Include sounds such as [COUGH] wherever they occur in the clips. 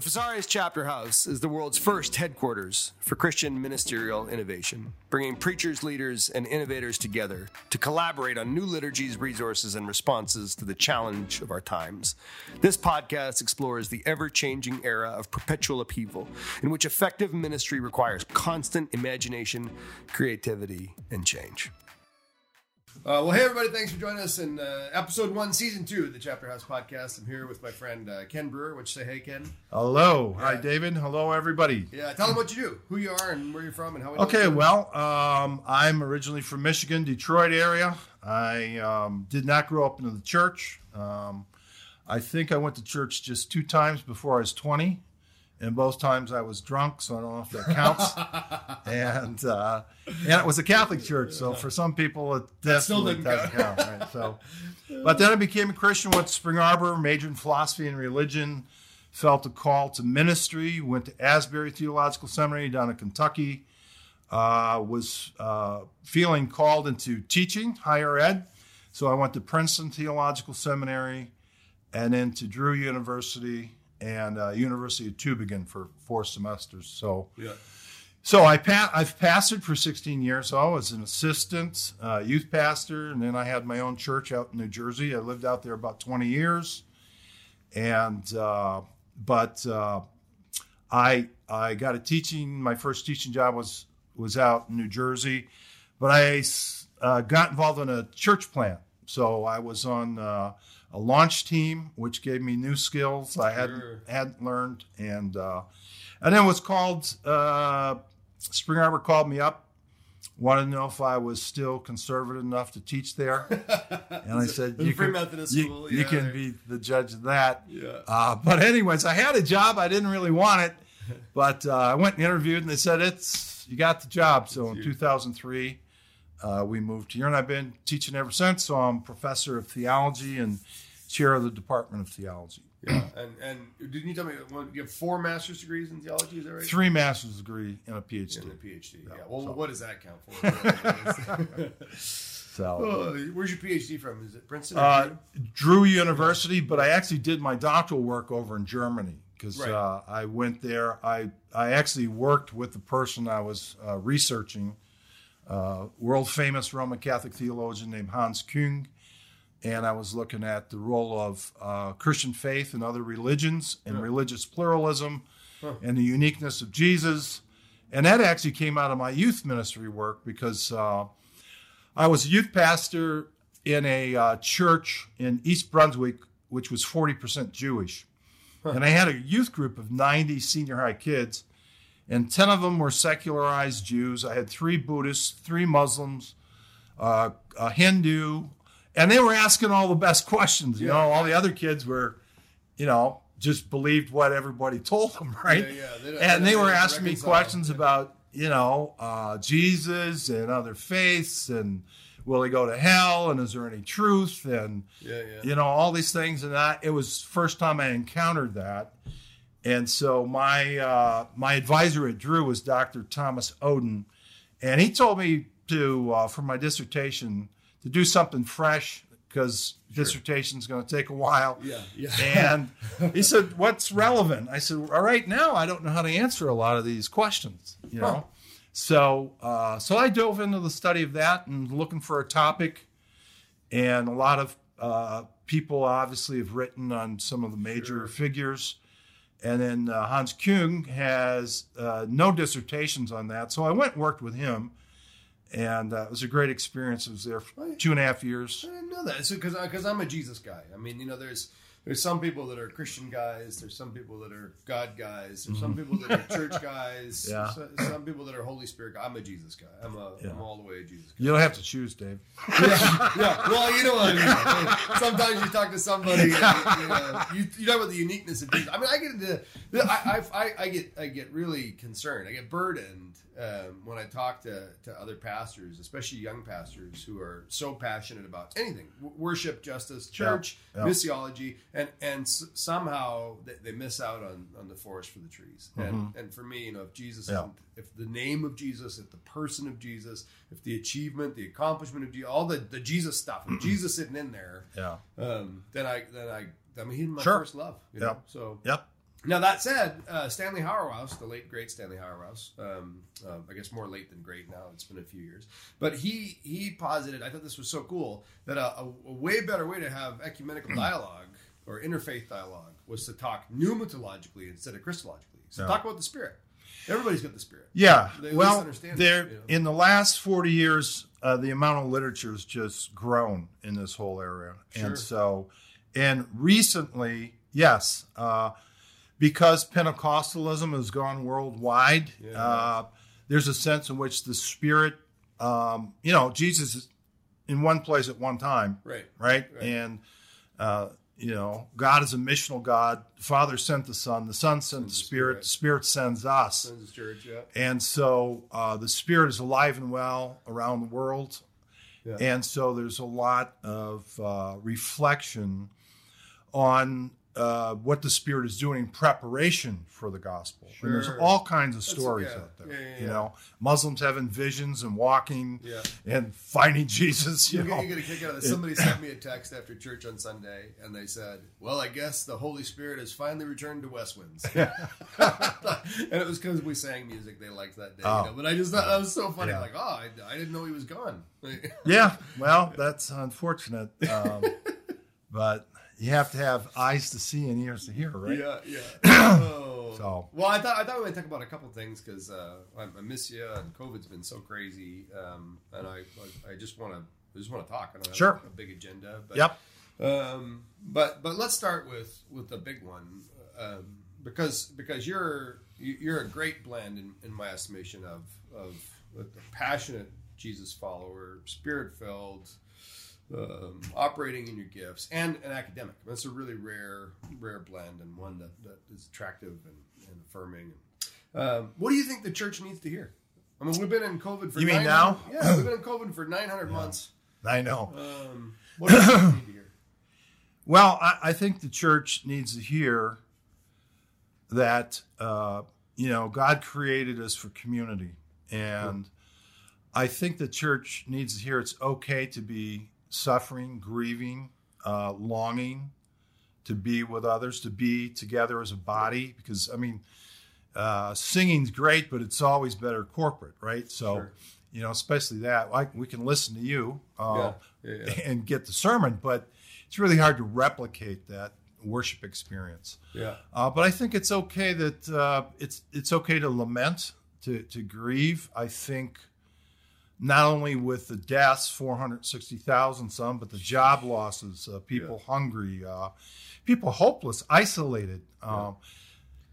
The Fesarius Chapter House is the world's first headquarters for Christian ministerial innovation, bringing preachers, leaders, and innovators together to collaborate on new liturgies, resources, and responses to the challenge of our times. This podcast explores the ever changing era of perpetual upheaval, in which effective ministry requires constant imagination, creativity, and change. Uh, well, hey everybody! Thanks for joining us in uh, episode one, season two of the Chapter House podcast. I'm here with my friend uh, Ken Brewer. Which say, hey Ken. Hello, hi David. Hello, everybody. Yeah, tell them what you do, who you are, and where you're from, and how. We Okay, well, um, I'm originally from Michigan, Detroit area. I um, did not grow up in the church. Um, I think I went to church just two times before I was 20, and both times I was drunk, so I don't know if that counts. [LAUGHS] and uh, and it was a Catholic church, so for some people it definitely doesn't count. Right? So, but then I became a Christian. Went to Spring Arbor, majored in philosophy and religion. Felt a call to ministry. Went to Asbury Theological Seminary down in Kentucky. Uh, was uh, feeling called into teaching, higher ed. So I went to Princeton Theological Seminary, and then to Drew University and uh, University of Tübingen for four semesters. So. Yeah. So I pa- I've pastored for 16 years. So I was an assistant uh, youth pastor, and then I had my own church out in New Jersey. I lived out there about 20 years, and uh, but uh, I I got a teaching. My first teaching job was was out in New Jersey, but I uh, got involved in a church plant. So I was on uh, a launch team, which gave me new skills I hadn't Sure. hadn't learned, and uh, and then was called. Uh, Spring Arbor called me up, wanted to know if I was still conservative enough to teach there, [LAUGHS] and I said, It was a free can, Methodist you, school, you can be the judge of that." Yeah. Uh, but anyways, I had a job. I didn't really want it, [LAUGHS] but uh, I went and interviewed, and they said it's you got the job. So in 2003, uh, we moved here, and I've been teaching ever since. So I'm professor of theology and chair of the Department of Theology. Yeah. And and didn't you tell me well, you have four master's degrees in theology? Is that right? Three master's degree and a PhD. And a PhD. Yeah. Well, so- what does that count for? [LAUGHS] So. [LAUGHS] Oh, where's your PhD from? Is it Princeton? or Uh, Drew? Drew University, but I actually did my doctoral work over in Germany because Right. uh, I went there. I I actually worked with the person I was uh, researching, uh, world famous Roman Catholic theologian named Hans Küng, and I was looking at the role of uh, Christian faith and other religions and religious pluralism, and the uniqueness of Jesus, and that actually came out of my youth ministry work because. Uh, I was a youth pastor in a uh, church in East Brunswick, which was 40% Jewish. And I had a youth group of 90 senior high kids, and 10 of them were secularized Jews. I had three Buddhists, three Muslims, uh, a Hindu, and they were asking all the best [LAUGHS] questions. You know, all the other kids were, you know, just believed what everybody told them, [LAUGHS] right? Yeah, yeah. They and they they were asking me questions about you know uh, Jesus and other faiths and will he go to hell and is there any truth and Yeah, yeah. you know all these things and that it was first time I encountered that and so my uh, my advisor at Drew was Dr. Thomas Oden and he told me to uh, for my dissertation to do something fresh because dissertation's going to take a while Yeah, yeah. and [LAUGHS] he said, "What's relevant?" I said, "All right, now I don't know how to answer a lot of these questions." You know, so uh, so I dove into the study of that and looking for a topic, and a lot of uh, people obviously have written on some of the major figures, and then uh, Hans Küng has uh, no dissertations on that, so I went and worked with him. And uh, it was a great experience. I was there for two and a half years. I didn't know that. because because I'm a Jesus guy. I mean, you know, there's there's some people that are Christian guys. There's some people that are God guys. There's some mm-hmm. people that are church guys. [LAUGHS] Yeah. so- Some people that are Holy Spirit. guys. I'm a Jesus guy. I'm a Yeah. am all the way a Jesus guy. You don't have to choose, Dave. [LAUGHS] yeah, yeah. Well, you know what I mean. Sometimes you talk to somebody, and, you, know, you, you talk about the uniqueness of Jesus. I mean, I get into, I, I, I, I get, I get really concerned. I get burdened um, when I talk to, to other pastors, especially young pastors who are so passionate about anything, w- worship, justice, church, Yeah, yeah. missiology, and and s- somehow they, they miss out on, on the forest for the trees. And and for me, you know, if Jesus, Mm-hmm. Yeah. isn't, if the name of Jesus, if the person of Jesus, if the achievement, the accomplishment of Jesus, all the, the Jesus stuff, if Jesus sitting in there, Yeah. um, then I then I I mean, hitting my Sure. first love. You Yep. know? So Yep. Now that said, uh, Stanley Hauerwas, the late great Stanley Hauerwas, um, uh, I guess more late than great now. It's been a few years, but he he posited. I thought this was so cool that a, a, a way better way to have ecumenical [CLEARS THROAT] dialogue or interfaith dialogue was to talk pneumatologically instead of Christologically. So Yeah. talk about the Spirit. Everybody's got the Spirit. Yeah. They well, understand there you know. in the last forty years, uh, the amount of literature has just grown in this whole area, Sure. and so, and recently, yes, uh, because Pentecostalism has gone worldwide, Yeah. uh, there's a sense in which the Spirit, um, you know, Jesus is in one place at one time, Right. right? Right. And uh, you know, God is a missional God. The Father sent the Son. The Son sent the Spirit. Spirit. The Spirit sends us. Of Church, yeah. And so uh, the Spirit is alive and well around the world. Yeah. And so there's a lot of uh, reflection on uh, what the Spirit is doing in preparation for the gospel. And there's all kinds of stories yeah. out there. Yeah, yeah, You know, Muslims having visions and walking Yeah. and finding [LAUGHS] Jesus. You You, know, get, you get a kick out of this. Somebody sent me a text after church on Sunday, and they said, "Well, I guess the Holy Spirit has finally returned to Westwinds." [LAUGHS] [LAUGHS] and it was because we sang music they liked that day. Oh. You know? But I just thought that was so funny. Like, oh, I, I didn't know he was gone. yeah, well, that's unfortunate. Um, but you have to have eyes to see and ears to hear, right? Yeah, yeah. [CLEARS THROAT] Oh. So- well, I thought I thought we might talk about a couple things because uh, I, I miss you, and COVID's been so crazy, um, and I I just want to I just want to talk. I don't have Sure. a big agenda, but Yep. Um, but but let's start with with the big one um, because because you're you- you're a great blend in, in my estimation of of a passionate Jesus follower, spirit filled, um, operating in your gifts, and an academic. That's a really rare rare blend and one that, that is attractive and, and affirming. Um, what do you think the church needs to hear? I mean, we've been in COVID for You mean 900 now? Yeah, we've been in COVID for 900 months. I know. Um, what do you need to hear? [COUGHS] Well, I, I think the church needs to hear that uh, you know God created us for community, and I think the church needs to hear it's okay to be suffering, grieving, uh, longing, to be with others, to be together as a body. Because I mean, uh, singing's great, but it's always better corporate, right? So. Sure. You know, especially that. Like we can listen to you uh, Yeah, yeah, yeah. [LAUGHS] and get the sermon, but it's really hard to replicate that worship experience. Yeah. Uh, but I think it's okay that uh, it's it's okay to lament, to to grieve. I think not only with the deaths, four hundred sixty thousand some, but the job losses, uh, people hungry, uh, people hopeless, isolated. Um,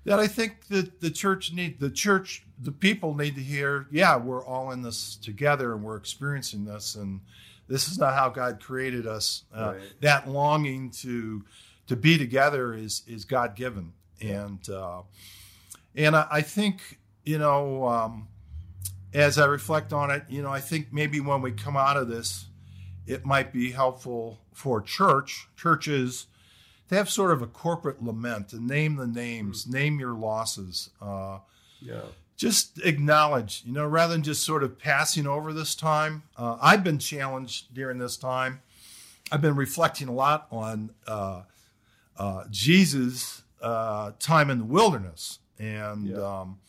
That I think that the church need the church the people need to hear. Yeah, we're all in this together, and we're experiencing this, and this is not how God created us. Uh, Right. That longing to to be together is is God given, and uh, and I, I think you know um, as I reflect on it, you know, I think maybe when we come out of this, it might be helpful for church churches to have sort of a corporate lament and name the names, name your losses. Uh, Yeah. just acknowledge, you know, rather than just sort of passing over this time. Uh, I've been challenged during this time. I've been reflecting a lot on uh, uh, Jesus' uh, time in the wilderness. And Yeah. um,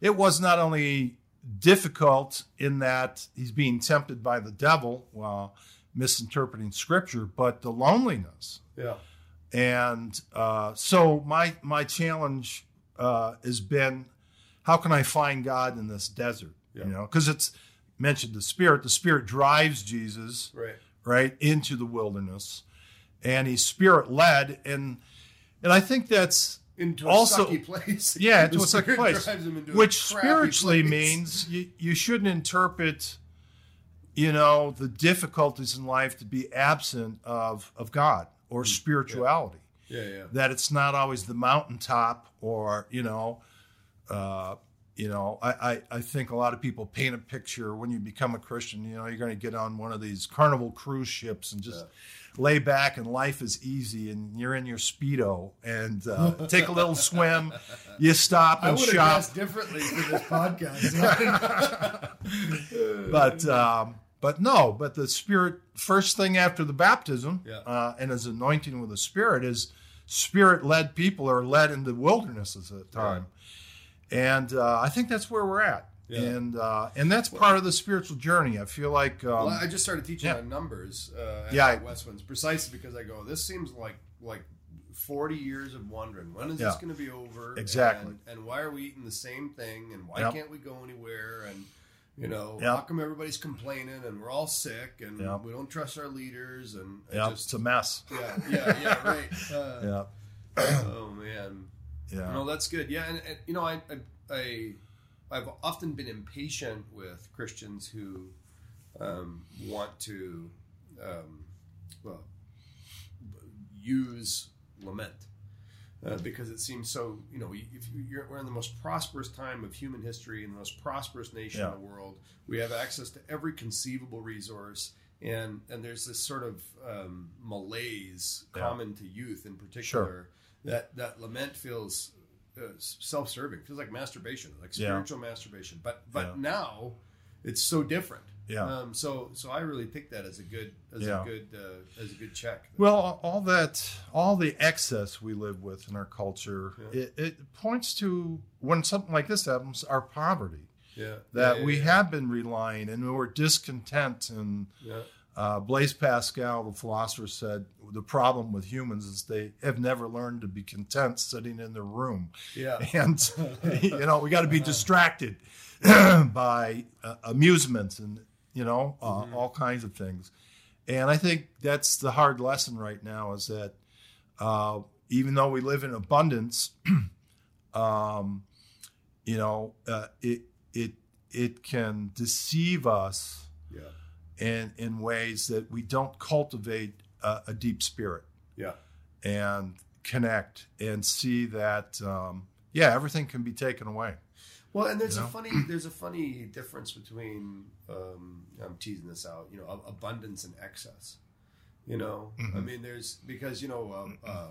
it was not only difficult in that he's being tempted by the devil while misinterpreting scripture, but the loneliness. Yeah. And uh, so my my challenge uh, has been, how can I find God in this desert? Yeah. You know, because it's mentioned the Spirit. The Spirit drives Jesus Right. right into the wilderness, and he's Spirit led. And and I think that's Into a Also- sucky place. yeah, [LAUGHS] into a sucky place, drives him into which spiritually place. means you, you shouldn't interpret, you know, the difficulties in life to be absent of of God or spirituality. Yeah, yeah. That it's not always the mountaintop or you know, uh, you know. I, I I think a lot of people paint a picture when you become a Christian. You know, you're going to get on one of these Carnival cruise ships and just. Lay back and life is easy, and you're in your speedo and uh, take a little swim. [LAUGHS] You stop and have shop. differently for this podcast. [LAUGHS] but [LAUGHS] um, but no, but the Spirit first thing after the baptism Yeah. uh, and his anointing with the Spirit is spirit led people are led into wildernesses at the time. And uh, I think that's where we're at. Yeah. And uh, and that's part of the spiritual journey. I feel like um, Well, I just started teaching yeah. on numbers uh, at Yeah, I- Westwinds precisely because I go, this seems like like forty years of wondering when is this going to be over? Exactly. And, and why are we eating the same thing? And why Yep. can't we go anywhere? And you know, Yep. how come everybody's complaining and we're all sick and Yep. we don't trust our leaders and it yeah, just it's a mess. yeah yeah yeah right. [LAUGHS] Uh, Yeah, Oh man. yeah, No, that's good. Yeah, and, and you know, I, I, I, I've often been impatient with Christians who um, want to, um, well, use lament uh, because it seems so. You know, if you're, we're in the most prosperous time of human history in the most prosperous nation Yeah. in the world, we have access to every conceivable resource. And, and there's this sort of um, malaise Yeah. common to youth in particular that that lament feels uh, self-serving feels like masturbation like Yeah. spiritual masturbation but but Yeah. now it's so different Yeah. um, so so I really take that as a good as Yeah. a good uh, as a good check Well, all that, all the excess we live with in our culture, Yeah. it, it points to when something like this happens, our poverty. yeah That Yeah, we yeah, have been relying and we're discontent. And yeah uh, Blaise Pascal, the philosopher, said the problem with humans is they have never learned to be content sitting in their room. yeah [LAUGHS] And, you know, we got to be distracted [CLEARS THROAT] by uh, amusements and, you know, uh, Mm-hmm. all kinds of things. And I think that's the hard lesson right now is that uh, even though we live in abundance, [CLEARS THROAT] um, you know, uh, it it it can deceive us yeah in in ways that we don't cultivate a, a deep spirit yeah and connect and see that um, yeah everything can be taken away. Well, and there's You a funny there's a funny difference between um, I'm teasing this out, you know, abundance and excess. You know, I Mhm. mean, there's because you know um, uh,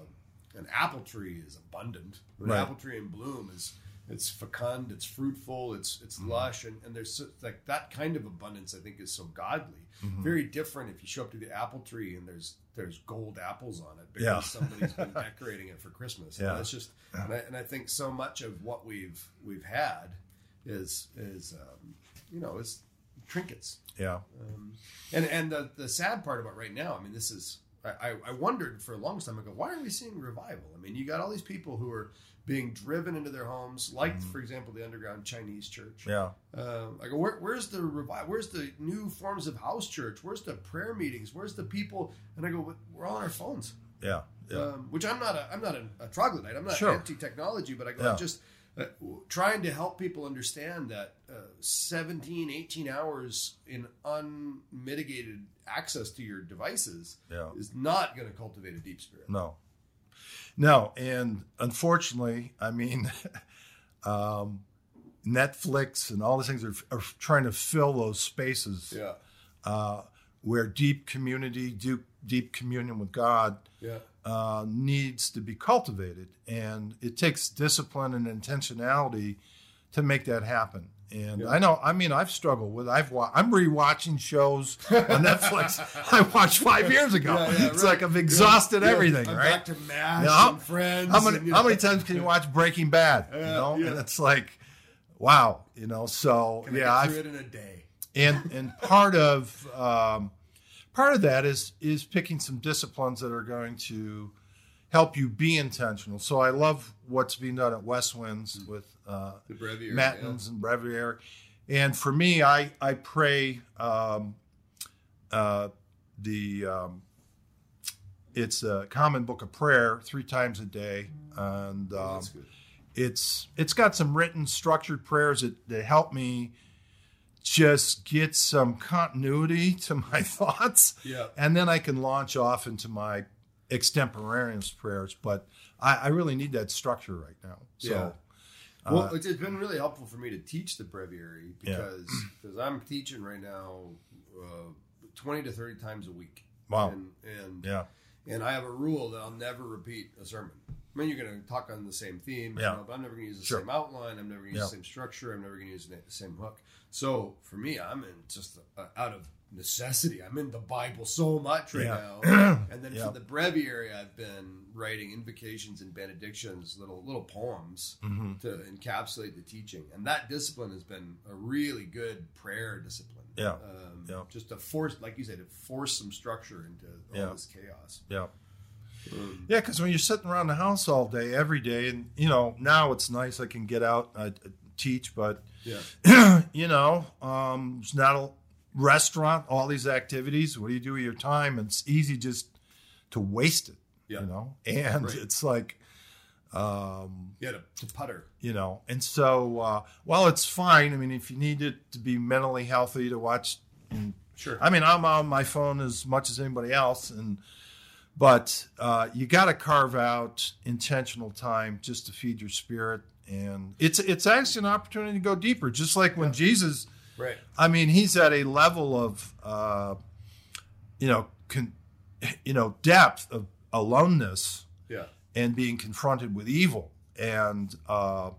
an apple tree is abundant. An Right. apple tree in bloom is it's fecund, it's fruitful, it's it's Mm-hmm. lush, and, and there's so- like that kind of abundance. I think is so godly. Mhm. Very different if you show up to the apple tree and there's there's gold apples on it because Yeah. somebody's been [LAUGHS] decorating it for Christmas. Yeah. And it's just and I, and I think so much of what we've we've had is is um, you know is trinkets. Yeah, Um, and and the the sad part about right now, I mean, this is I, I, I wondered for a long time ago, why are we seeing revival? I mean, you got all these people who are being driven into their homes, like for example the underground Chinese church. yeah, Um, I go, Where, where's the revival? Where's the new forms of house church? Where's the prayer meetings? Where's the people? And I go, we're all on our phones. yeah, yeah. Um, which I'm not a I'm not a, a troglodyte. I'm not Sure. anti technology, but I go Yeah. I'm just uh, trying to help people understand that uh, 17, 18 hours in unmitigated access to your devices Yeah. is not going to cultivate a deep spirit. No, no, and unfortunately, I mean, [LAUGHS] um, Netflix and all these things are, are trying to fill those spaces Yeah, uh, where deep community, deep, deep communion with God yeah, uh, needs to be cultivated, and it takes discipline and intentionality to make that happen. And Yeah. I know, I mean, I've struggled with. I've wa- I'm rewatching shows on Netflix [LAUGHS] I watched five years ago. Yeah, yeah, it's right. like I've exhausted everything, I'm right? Back to Mash and Friends. How many and, you how many times can you watch Breaking Bad? you know, and it's like, wow, you know. So Can I yeah, get I've, it in a day. and [LAUGHS] and part of um, part of that is is picking some disciplines that are going to help you be intentional. So I love what's being done at Westwinds with uh, The breviary. matins and breviary. And for me, I I pray um, uh, the um, it's a common book of prayer three times a day, and Yeah. Oh, um, it's it's got some written structured prayers that, that help me just get some continuity [LAUGHS] to my thoughts Yeah. and then i can launch off into my extemporaneous prayers but i, I really need that structure right now so Yeah. Uh, Well, it's, it's been really helpful for me to teach the breviary Yeah. because because I'm teaching right now uh, twenty to thirty times a week. Wow. And and, yeah and I have a rule that I'll never repeat a sermon. I mean, you're going to talk on the same theme, Yeah. you know, but I'm never going to use the Sure. same outline. I'm never going to use Yeah. the same structure. I'm never going to use the same hook. So for me, I'm in just uh, out of necessity. I'm in the Bible so much right Yeah. now. [CLEARS THROAT] And then Yeah. for the breviary, I've been writing invocations and benedictions, little little poems Mm-hmm. to encapsulate the teaching. And that discipline has been a really good prayer discipline. Yeah. Um, Yeah. Just to force, like you said, to force some structure into all Yeah. this chaos. Yeah. Yeah, because when you're sitting around the house all day, every day, and you know, now it's nice I can get out, I teach, but Yeah. [CLEARS THROAT] you know, um, it's not a restaurant, all these activities. What do you do with your time? It's easy just to waste it, Yeah. you know, and Right. it's like, um, Yeah, to, to putter. you know, and so, uh, well, it's fine. I mean, if you need it to be mentally healthy to watch, and Sure. I mean, I'm on my phone as much as anybody else, and but uh, you got to carve out intentional time just to feed your spirit, and it's it's actually an opportunity to go deeper. Just like when Jesus, right. I mean, he's at a level of, uh, you know, con, you know, depth of aloneness Yeah. and being confronted with evil, and uh,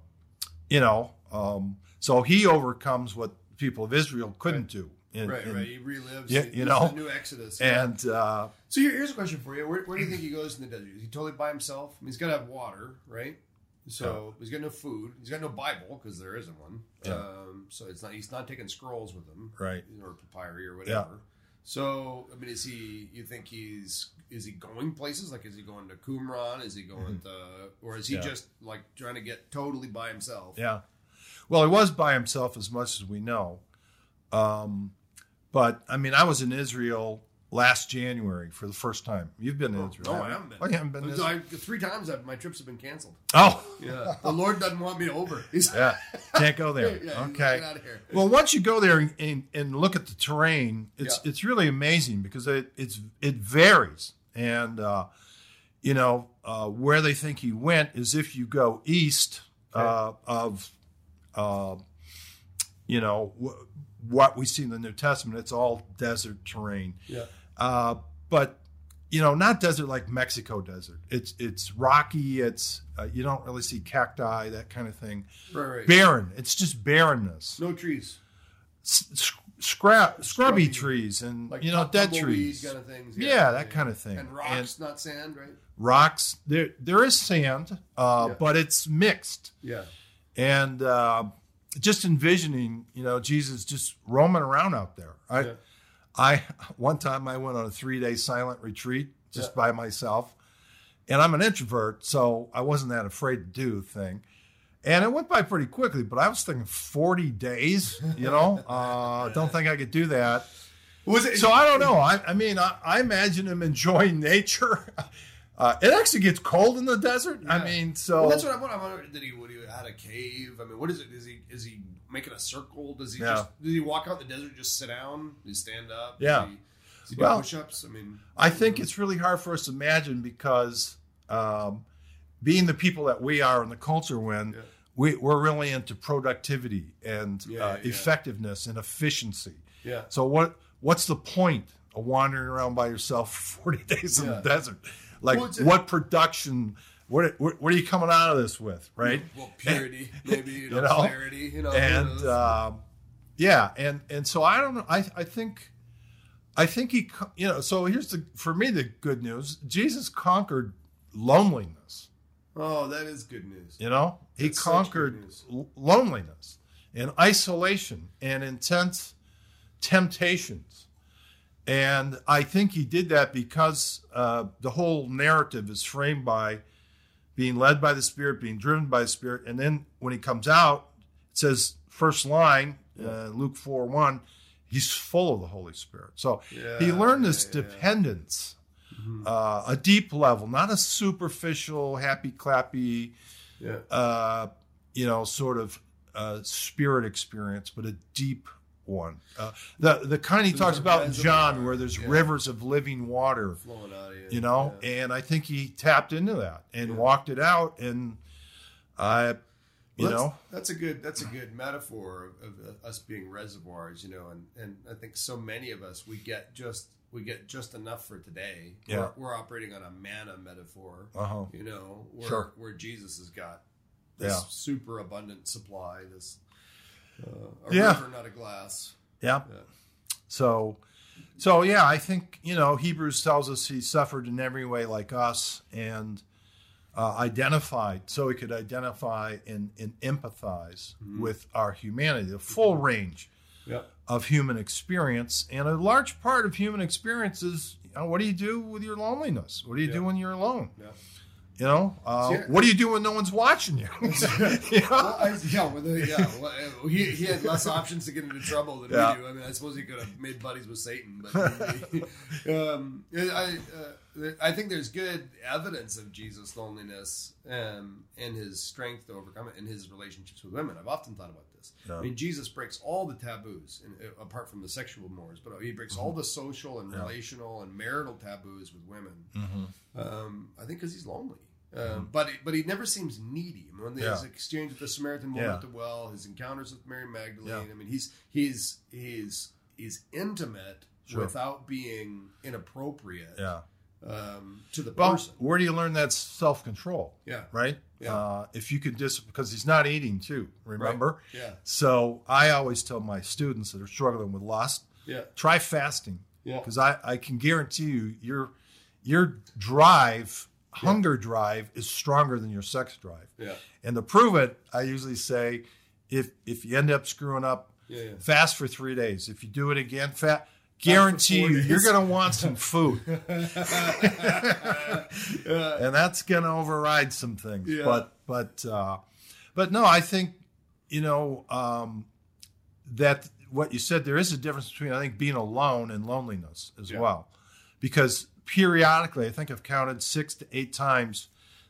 you know, um, so he overcomes what the people of Israel couldn't do. In- Right, in- right. He relives. Yeah, you know, new Exodus. And uh, So here, here's a question for you: where, where do you think he goes in the desert? Is he totally by himself? I mean, he's got to have water, right? So he's got no food. He's got no Bible because there isn't one. Yeah. Um, so it's not. He's not taking scrolls with him, Right. Or papyri or whatever. So I mean, is he? You think he's? Is he going places? Like, is he going to Qumran? Is he going to? Or is he Mm-hmm. Yeah. just like trying to get totally by himself? yeah, well, he was by himself as much as we know. Um, but I mean, I was in Israel last January for the first time. You've been to Israel? No, I haven't been. Oh, you haven't been. to I, three times I've, my trips have been canceled. Oh, Yeah, the Lord doesn't want me over. He's yeah, can't go there. [LAUGHS] Yeah, okay. "Get outta here." Well, once you go there and, and, look at the terrain, it's Yeah. it's really amazing because it it's it varies, and uh, you know uh, where they think he went is if you go east uh, of, uh, you know wh- what we see in the New Testament, it's all desert terrain. Yeah. Uh, but you know, not desert like Mexico desert. It's it's rocky. It's uh, you don't really see cacti, that kind of thing. Right, right. Barren. It's just barrenness. No trees. S- scrap, scrubby trees and Like you know dead trees. kind of things. Yeah, that kind of thing. And rocks, not sand, right? rocks. There there is sand, uh, Yeah. but it's mixed. Yeah. And uh, just envisioning, you know, Jesus just roaming around out there. I, Yeah. I one time I went on a three day silent retreat just Yeah. by myself, and I'm an introvert, so I wasn't that afraid to do the thing. And it went by pretty quickly, but I was thinking 40 days, you know, [LAUGHS] uh, don't think I could do that. Was it? So I don't know. I, I mean, I, I imagine him enjoying [LAUGHS] nature. Uh, it actually gets cold in the desert. I mean, so Well, that's what I wonder. Did he? Would he had a cave? I mean, what is it? Is he? Is he making a circle? Does he Yeah. just? Does he walk out in the desert? Just sit down? Does he stand up? Yeah. Does he, does he do Well, push-ups? I mean, I think it's really hard for us to imagine because um, being the people that we are in the culture when Yeah. we, we're really into productivity and Yeah, uh, effectiveness and efficiency. yeah. So what what's the point of wandering around by yourself for [LAUGHS] 40 days in the desert? Like Well, what production what, what what are you coming out of this with, right? Well, purity, maybe you [LAUGHS] know, You know? clarity, you know, and um, yeah, and and so I don't know. I I think I think he you know. So here's the for me the good news. Jesus conquered loneliness. oh, that is good news. You know, he That's such conquered loneliness and isolation and intense temptations. And I think he did that because uh, the whole narrative is framed by being led by the Spirit, being driven by the Spirit. And then when he comes out, it says, first line, uh, Luke 4 1, he's full of the Holy Spirit. So he learned this yeah, yeah. dependence, uh, a deep level, not a superficial, happy clappy, Yeah. uh, you know, sort of uh, spirit experience, but a deep one. Uh, the the kind he talks about in John, where there's yeah. rivers of living water, Flowing out of you. you know, Yeah. and I think he tapped into that and Yeah. walked it out, and I, you Well, know, that's, that's a good that's a good metaphor of, of uh, us being reservoirs, you know, and and I think so many of us we get just we get just enough for today. Yeah. we're, we're operating on a manna metaphor, uh huh, you know, where Sure. where Jesus has got this Yeah. super abundant supply, this a Yeah. river, not a glass. yeah. Yeah. So, So yeah, I think you know Hebrews tells us he suffered in every way like us and uh, identified, so he could identify and, and empathize with our humanity, the full range Yeah. of human experience, and a large part of human experience is you know, what do you do with your loneliness? What do you do when you're alone? Yeah. You know, uh, Yeah. what do you do when no one's watching you? [LAUGHS] [LAUGHS] You know? Well, I, yeah, well, yeah. Well, he, he had less options to get into trouble than Yeah. we do. I mean, I suppose he could have made buddies with Satan, but [LAUGHS] um, I, uh, I think there's good evidence of Jesus' loneliness um, and his strength to overcome it in his relationships with women. I've often thought about this. Yeah. I mean, Jesus breaks all the taboos, in, uh, apart from the sexual mores, but he breaks all the social and Mm-hmm. Relational and marital taboos with women. Mhm. Um, I think because he's lonely. Um, but he, but he never seems needy. I mean, when Yeah. his exchange with the Samaritan woman Yeah. at the well, his encounters with Mary Magdalene. Yeah. I mean, he's he's he's he's intimate Sure. without being inappropriate Yeah. um, to the Well, person. where do you learn that self control? Yeah, Right? Yeah. Uh, if you could just, because he's not eating too, remember? yeah, So I always tell my students that are struggling with lust, yeah, try fasting. yeah. Because I, I can guarantee you, your, your drive, hunger drive, is stronger than your sex drive. Yeah, And to prove it, I usually say if, if you end up screwing up, yeah, yeah. fast for three days. If you do it again, fat. Guarantee you, you're going to want some food. [LAUGHS] [LAUGHS] and that's going to override some things. Yeah. But but uh, but no, I think you know um, that what you said. There is a difference between I think being alone and loneliness as well, because periodically, I think I've counted six to eight times.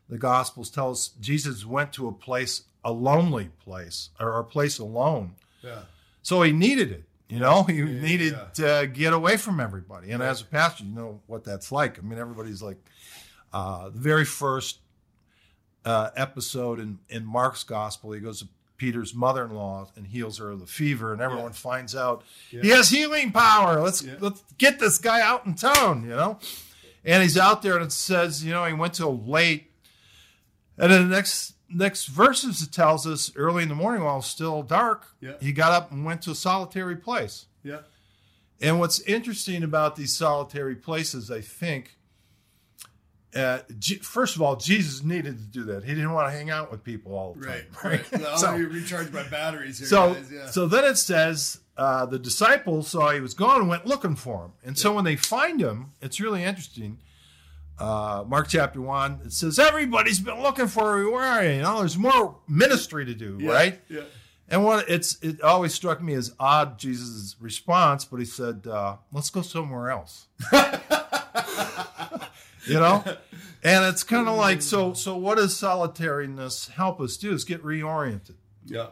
The Gospels tell us Jesus went to a place, a lonely place, or a place alone. yeah. So he needed it. You know, he needed yeah. to get away from everybody. And Right. as a pastor, you know what that's like. I mean, everybody's like, uh, the very first uh, episode in, in Mark's gospel, he goes to Peter's mother in law and heals her of the fever, and everyone finds out he has healing power. Let's Yeah. let's get this guy out in town, you know. And he's out there, and it says, you know, he went till late. And then the next next verses it tells us early in the morning while it's still dark, Yeah. he got up and went to a solitary place. Yeah. And what's interesting about these solitary places, I think, uh, G- first of all, Jesus needed to do that. He didn't want to hang out with people all the Right, time. right. Now, so, me recharge my batteries here, so. Yeah. so then it says uh, the disciples saw he was gone and went looking for him. And so when they find him, it's really interesting. Uh, Mark chapter one, it says everybody's been looking for you. Where are you? You know, there's more ministry to do, Yeah, right? Yeah. And what it's it always struck me as odd Jesus' response, but he said, uh, "Let's go somewhere else." [LAUGHS] you know, [LAUGHS] and it's kind of like so. So what does solitariness help us do? Is get reoriented. Yeah.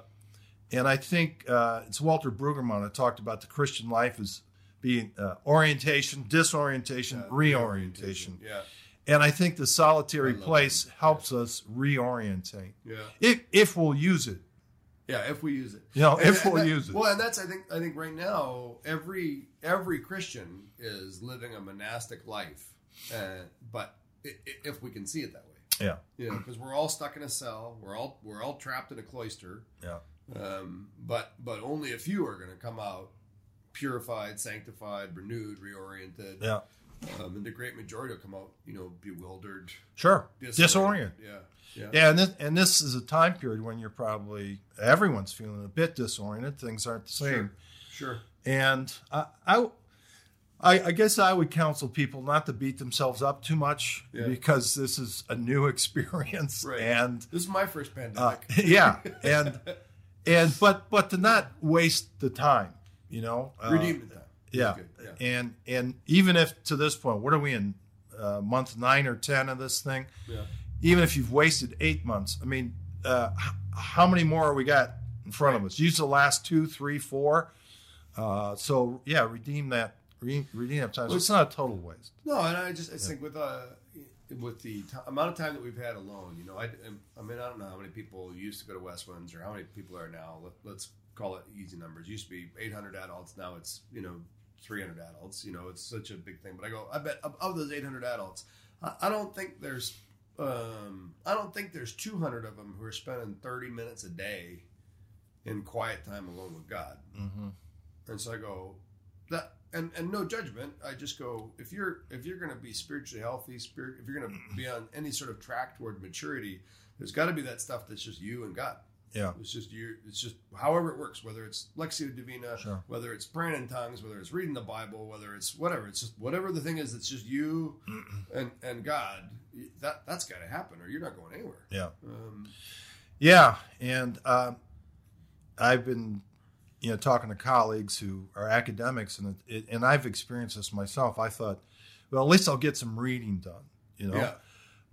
And I think uh, it's Walter Brueggemann that talked about the Christian life as being uh, orientation, disorientation, reorientation. Yeah. And I think the solitary place helps us reorientate Yeah. if if we'll use it. Yeah, if we use it. You know, if and we'll [LAUGHS] use it. Well, and that's I think I think right now every every Christian is living a monastic life, uh, but if we can see it that way, Yeah. you know, because we're all stuck in a cell, we're all we're all trapped in a cloister, Yeah. um, but but only a few are going to come out purified, sanctified, renewed, reoriented, Yeah. um, and the great majority will come out, you know, bewildered, Sure. disoriented. Disoriented. Yeah, yeah, Yeah, and this, and this is a time period when you're probably everyone's feeling a bit disoriented. Things aren't the same, Sure. sure. and I, I, I, I guess I would counsel people not to beat themselves up too much Yeah. because this is a new [LAUGHS] experience, Right. and This is my first uh, pandemic. [LAUGHS] yeah, [LAUGHS] and and but but to not waste the time, you know, uh, Redeem the time. Yeah. Yeah. and and even if to this point, what are we in uh, month nine or ten of this thing? Yeah. even if you've wasted eight months, I mean, uh, h- how many more are we got in front of us? Use the last two, three, four. Uh, so yeah, redeem that. Re- redeem that time. So it's not a total waste. No, and I just I think with uh with the t- amount of time that we've had alone, you know, I, I mean I don't know how many people used to go to Westwinds or how many people are now. Let, let's call it easy numbers. Used to be 800 adults, now it's you know 300 adults. You know, it's such a big thing. But I go, I bet of, of those 800 adults, I, I don't think there's um I don't think there's 200 of them who are spending 30 minutes a day in quiet time alone with God. Mm-hmm. And so I go, that and and no judgment. I just go if you're if you're going to be spiritually healthy, spirit, if you're going to be on any sort of track toward maturity, there's got to be that stuff that's just you and God. Yeah. It's just you. It's just however it works. Whether it's Lectio Divina, Sure. whether it's praying in tongues, whether it's reading the Bible, whether it's whatever. It's just whatever the thing is. That's just you and and God. That that's got to happen, or you're not going anywhere. Yeah. Um, Yeah, and um, I've been, you know, talking to colleagues who are academics, and it, and I've experienced this myself. I thought, well, at least I'll get some reading done, you know. Yeah.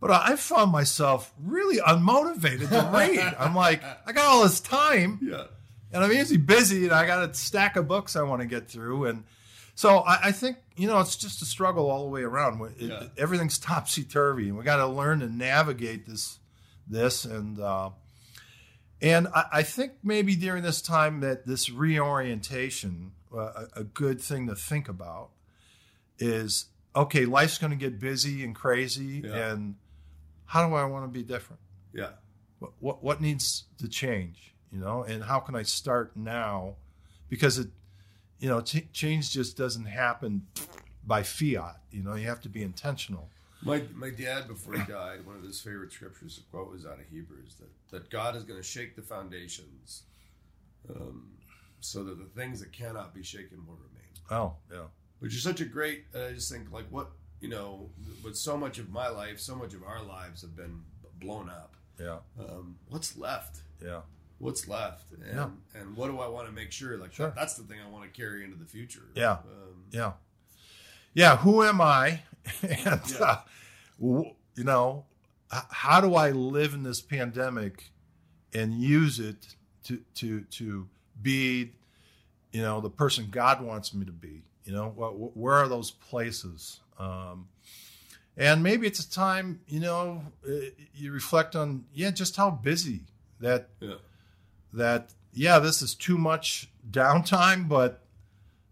But I found myself really unmotivated to read. [LAUGHS] I'm like, I got all this time, yeah. and I'm usually busy, and I got a stack of books I want to get through, and so I, I think you know it's just a struggle all the way around. It- Yeah. Everything's [LAUGHS] topsy turvy, and we got to learn to navigate this, this, and uh, and I, I think maybe during this time that this reorientation, uh, a, a good thing to think about is okay, life's going to get busy and crazy, Yeah. and how do I want to be different? Yeah. what, what what needs to change you know and how can i start now because it you know ch- change just doesn't happen by fiat you know you have to be intentional My my dad before he died, one of his favorite scriptures to quote was out of Hebrews that that God is going to shake the foundations, um, so that the things that cannot be shaken will remain. oh yeah Which is such a great. And I just think like what you know, with so much of my life, so much of our lives have been blown up. yeah Um, what's left? yeah What's left? And Yeah. and what do I want to make sure? Like Sure. that's the thing I want to carry into the future. Yeah. Um, yeah yeah who am i [LAUGHS] and Yeah. uh, w- you know h- how do i live in this pandemic and use it to to to be you know the person god wants me to be you know wh- where are those places um, and maybe it's a time you know uh, you reflect on yeah just how busy that yeah. that yeah this is too much downtime but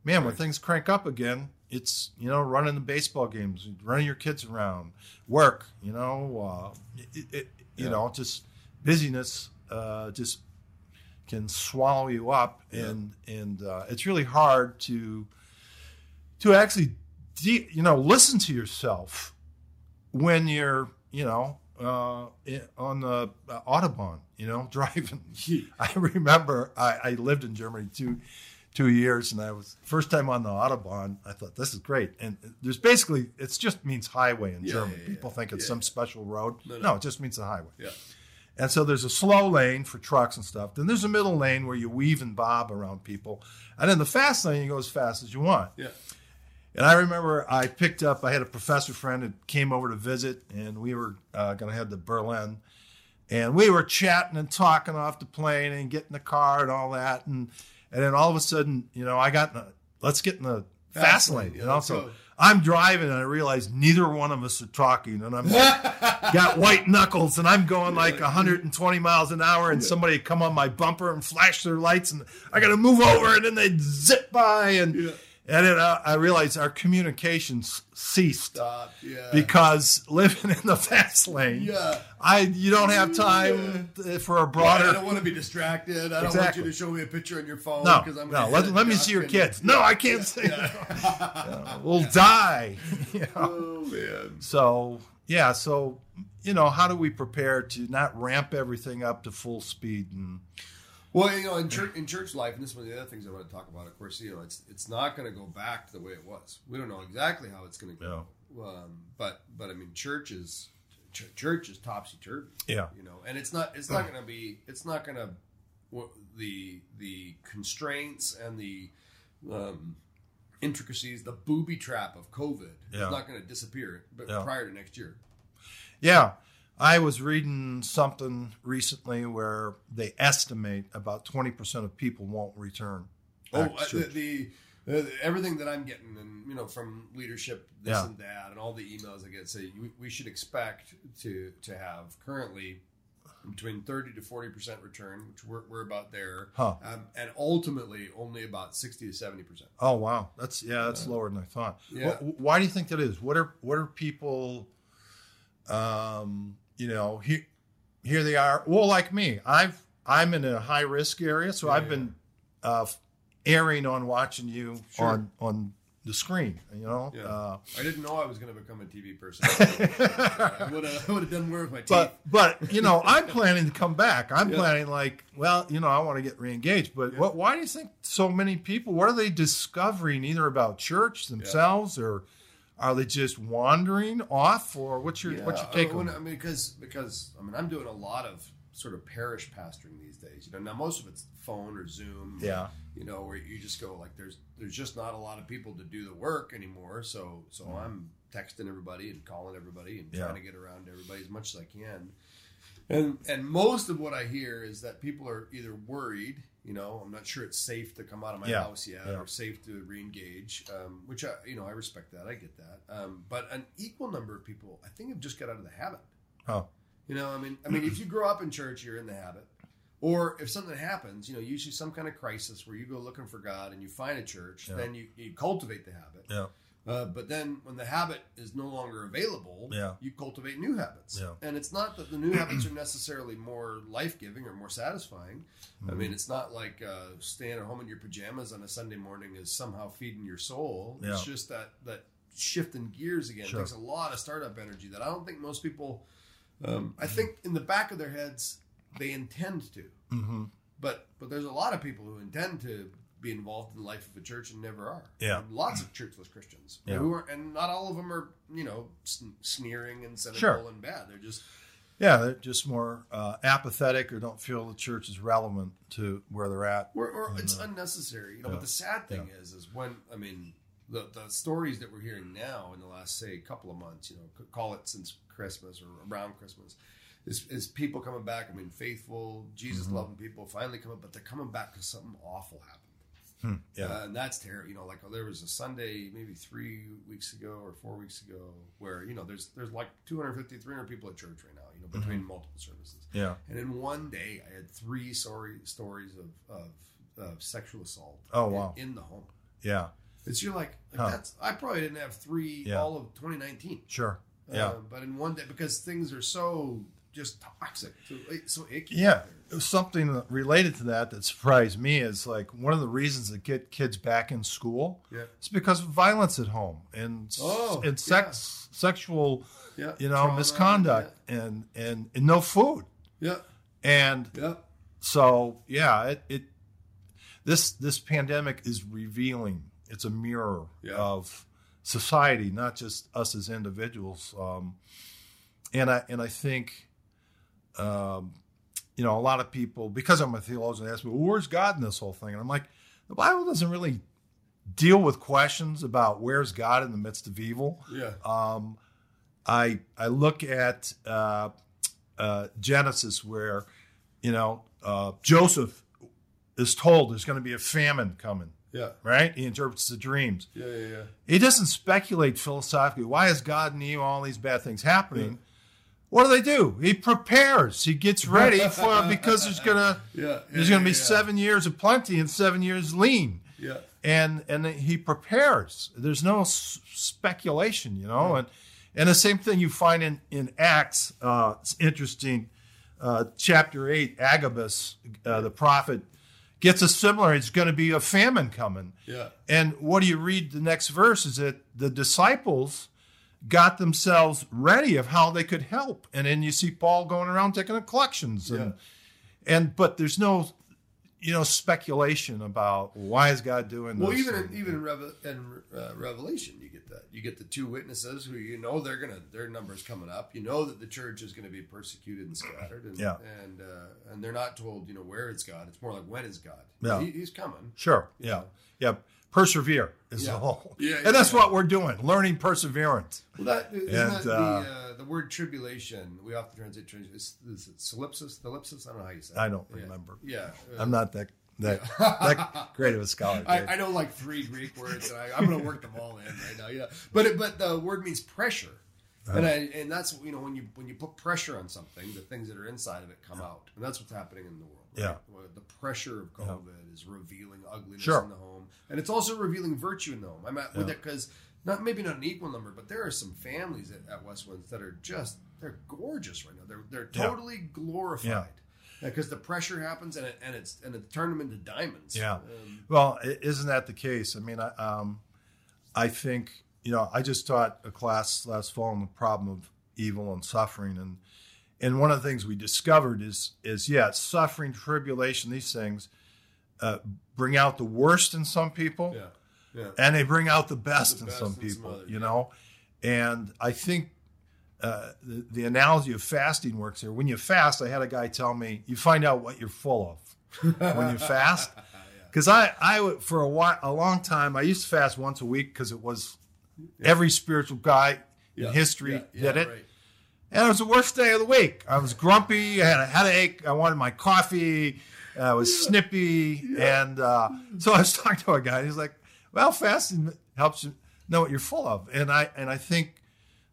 man when things crank up again it's you know running the baseball games running your kids around work you know uh, it, it, you Yeah. know just busyness uh, just can swallow you up Yeah. and and uh, it's really hard to to actually de- you know listen to yourself when you're you know uh, on the uh, autobahn you know [LAUGHS] driving I remember I, I lived in Germany two two years, and I was first time on the autobahn. I thought this is great, and there's basically it just means highway in Yeah, German. yeah, People yeah, think it's some special road. No, No, no. it just means the highway. Yeah. And so there's a slow lane for trucks and stuff. Then there's a middle lane where you weave and bob around people, and then the fast lane you go as fast as you want. Yeah. And I remember I picked up, I had a professor friend that came over to visit, and we were uh, going to head to Berlin. And we were chatting and talking off the plane and getting the car and all that. And and then all of a sudden, you know, I got in the, let's get in the fast, Fast lane. lane, You know, so go. I'm driving and I realize neither one of us are talking. And I'm [LAUGHS] got white knuckles and I'm going like 120 miles an hour and somebody come on my bumper and flash their lights and I got to move over and then they zip by and Yeah. And then uh, I realized our communications ceased Stop. Yeah. because living in the fast lane, yeah. I you don't have time for a broader. I don't want to be distracted. I don't want you to show me a picture on your phone. No, 'cause I'm no. Let, [LAUGHS] let me see your kids. No, I [LAUGHS] can't say [LAUGHS] that. We'll die. You know? Oh man. So yeah, so you know, how do we prepare to not ramp everything up to full speed? And Well, you know, in church, in church life, and this is one of the other things I want to talk about. Of course, you know, it's it's not going to go back to the way it was. We don't know exactly how it's going to go. Um, but but I mean, church is ch- church is topsy turvy. yeah, You know, and it's not it's not going to be it's not going to the the constraints and the um, intricacies, the booby trap of COVID Yeah. is not going to disappear. But Yeah. prior to next year, yeah. I was reading something recently where they estimate about twenty percent of people won't return. Oh, uh, the, the, everything that I'm getting, and you know, from leadership, this Yeah. and that, and all the emails I get say we, we should expect to to have currently between thirty to forty percent return, which we're, we're about there, Huh. um, and ultimately only about sixty to seventy percent. Oh wow, that's yeah, that's lower than I thought. Yeah. Wh- why do you think that is? What are what are people? Um, you know, here here they are. Well, like me, I've I'm in a high risk area, so Yeah, I've yeah. been uh, airing on watching you Sure. on on the screen. You know. Yeah. Uh, I didn't know I was going to become a TV person. [LAUGHS] I would have done more with my teeth. but but you know, I'm planning to come back. I'm Yeah. planning like, well, you know, I want to get reengaged. But what? Why do you think so many people? What are they discovering either about church themselves or? Are they just wandering off, or what's your what's your take oh, when- it? I mean, because because I mean, I'm doing a lot of sort of parish pastoring these days. You know, now most of it's phone or Zoom. Yeah. You know, where you just go like, there's there's just not a lot of people to do the work anymore. So so mm. I'm texting everybody and calling everybody and Yeah. trying to get around to everybody as much as I can. And and most of what I hear is that people are either worried. You know, I'm not sure it's safe to come out of my Yeah. house yet, Yeah. or safe to re-engage. Um, which I, you know, I respect that. I get that. Um, but an equal number of people, I think, have just got out of the habit. Oh, You know, I mean, I mean, if you grow up in church, you're in the habit. Or if something happens, you know, usually some kind of crisis where you go looking for God and you find a church, Yeah. then you, you cultivate the habit. yeah, Uh, but then when the habit is no longer available, Yeah. you cultivate new habits. Yeah. And it's not that the new habits are necessarily more life giving or more satisfying. I Mm-hmm. mean, it's not like uh, staying at home in your pajamas on a Sunday morning is somehow feeding your soul. It's just that, that shift in gears again Sure. takes a lot of startup energy that I don't think most people, um, I think in the back of their heads, they intend to. hmm But but there's a lot of people who intend to be involved in the life of a church and never are. Yeah. And lots of churchless Christians Yeah. who are, and not all of them are you know sneering and cynical Sure. and bad. They're just yeah. They're just more uh, apathetic or don't feel the church is relevant to where they're at. or, or it's unnecessary. You know. Yeah. But the sad thing is, is when I mean the the stories that we're hearing now in the last say couple of months, you know, call it since Christmas or around Christmas. Is, is people coming back? I mean, faithful, Jesus Mm-hmm. loving people finally coming, but they're coming back because something awful happened. Yeah, Uh, and that's terrible. You know, like there was a Sunday maybe three weeks ago or four weeks ago where you know there's there's like 250, 300 people at church right now. You know, between Mm-hmm. multiple services. yeah. And in one day, I had three sorry stories of of, of sexual assault. Oh, in- wow. In, the home. Yeah, It's you're like, like Huh. that's I probably didn't have three Yeah. all of 2019. sure. Yeah, Uh, but in one day because things are so just toxic, so, so icky. yeah. Something related to that that surprised me is like one of the reasons that get kids back in school Yeah. is because of violence at home and Oh, and sex, sexual, Yeah. you know, Trauma, misconduct, and, and and no food. Yeah. And Yeah. so yeah, it, it this this pandemic is revealing. It's a mirror Yeah. of society, not just us as individuals. Um, and I and I think, um, you know, a lot of people because I'm a theologian ask me, well, "Where's God in this whole thing?" And I'm like, the Bible doesn't really deal with questions about where's God in the midst of evil. Yeah. Um, I I look at uh, uh, Genesis where you know uh, Joseph is told there's going to be a famine coming. Yeah. Right? He interprets the dreams. Yeah. Yeah. Yeah. He doesn't speculate philosophically. Why is God and you all these bad things happening? What do they do? He prepares. He gets ready for [LAUGHS] because there's gonna Yeah. there's gonna be seven years of plenty and seven years lean Yeah. and and he prepares. There's no s- speculation, you know, and and the same thing you find in in Acts. Uh, it's interesting. Uh, chapter eight, Agabus, uh, the prophet, gets a similar. It's going to be a famine coming, Yeah. and what do you read? The next verse is that the disciples got themselves ready of how they could help, and then you see Paul going around taking the collections, and and but there's no you know speculation about why is God doing Well, this. even in, even in, Reve- in uh, Revelation, you get that. You get the two witnesses who you know they're gonna their numbers coming up. You know that the church is going to be persecuted and scattered, and Yeah. and uh, and they're not told you know where is God. It's more like when is God? Yeah. He, he's coming. Sure. Yeah. Yeah. Persevere is Yeah. the whole. Yeah, and that's yeah. what we're doing, learning perseverance. Well, that And, that the uh, uh, the word tribulation. We often translate tribulation. Is, is it thlipsis? The? I don't know how you say. it. I don't Yeah. remember. Yeah. uh, I'm not that that, that [LAUGHS] great of a scholar. I, I know like three Greek words, and I, I'm going to work them all in right now. Yeah, but it, but the word means pressure, and I, and that's you know when you when you put pressure on something, the things that are inside of it come out, and that's what's happening in the world. right? Yeah. The pressure of COVID is revealing ugliness Sure. in the home, and it's also revealing virtue in them. I'm at with it because not maybe not an equal number, but there are some families at, at Westwinds that are just they're gorgeous right now. They're they're Yeah. totally glorified. Because the pressure happens and it and it's and it turned them into diamonds. Yeah. Um, Well, isn't that the case? I mean, I, um, I think you know I just taught a class last fall on the problem of evil and suffering, and and one of the things we discovered is is yeah, suffering, tribulation, these things uh, bring out the worst in some people, Yeah. Yeah. and they bring out the best, The in best some in some people. others, you yeah. know, and I think. Uh, the, the analogy of fasting works here. When you fast, I had a guy tell me, you find out what you're full of when you [LAUGHS] fast. Because I, I would- for a while, a long time, I used to fast once a week because it was every spiritual guy Yeah. in history Yeah. did it, right. and it was the worst day of the week. I was grumpy, I had a headache, I wanted my coffee, I was snippy, and uh, so I was [LAUGHS] talking to a guy. and He's like, "Well, fasting helps you know what you're full of," and I and I think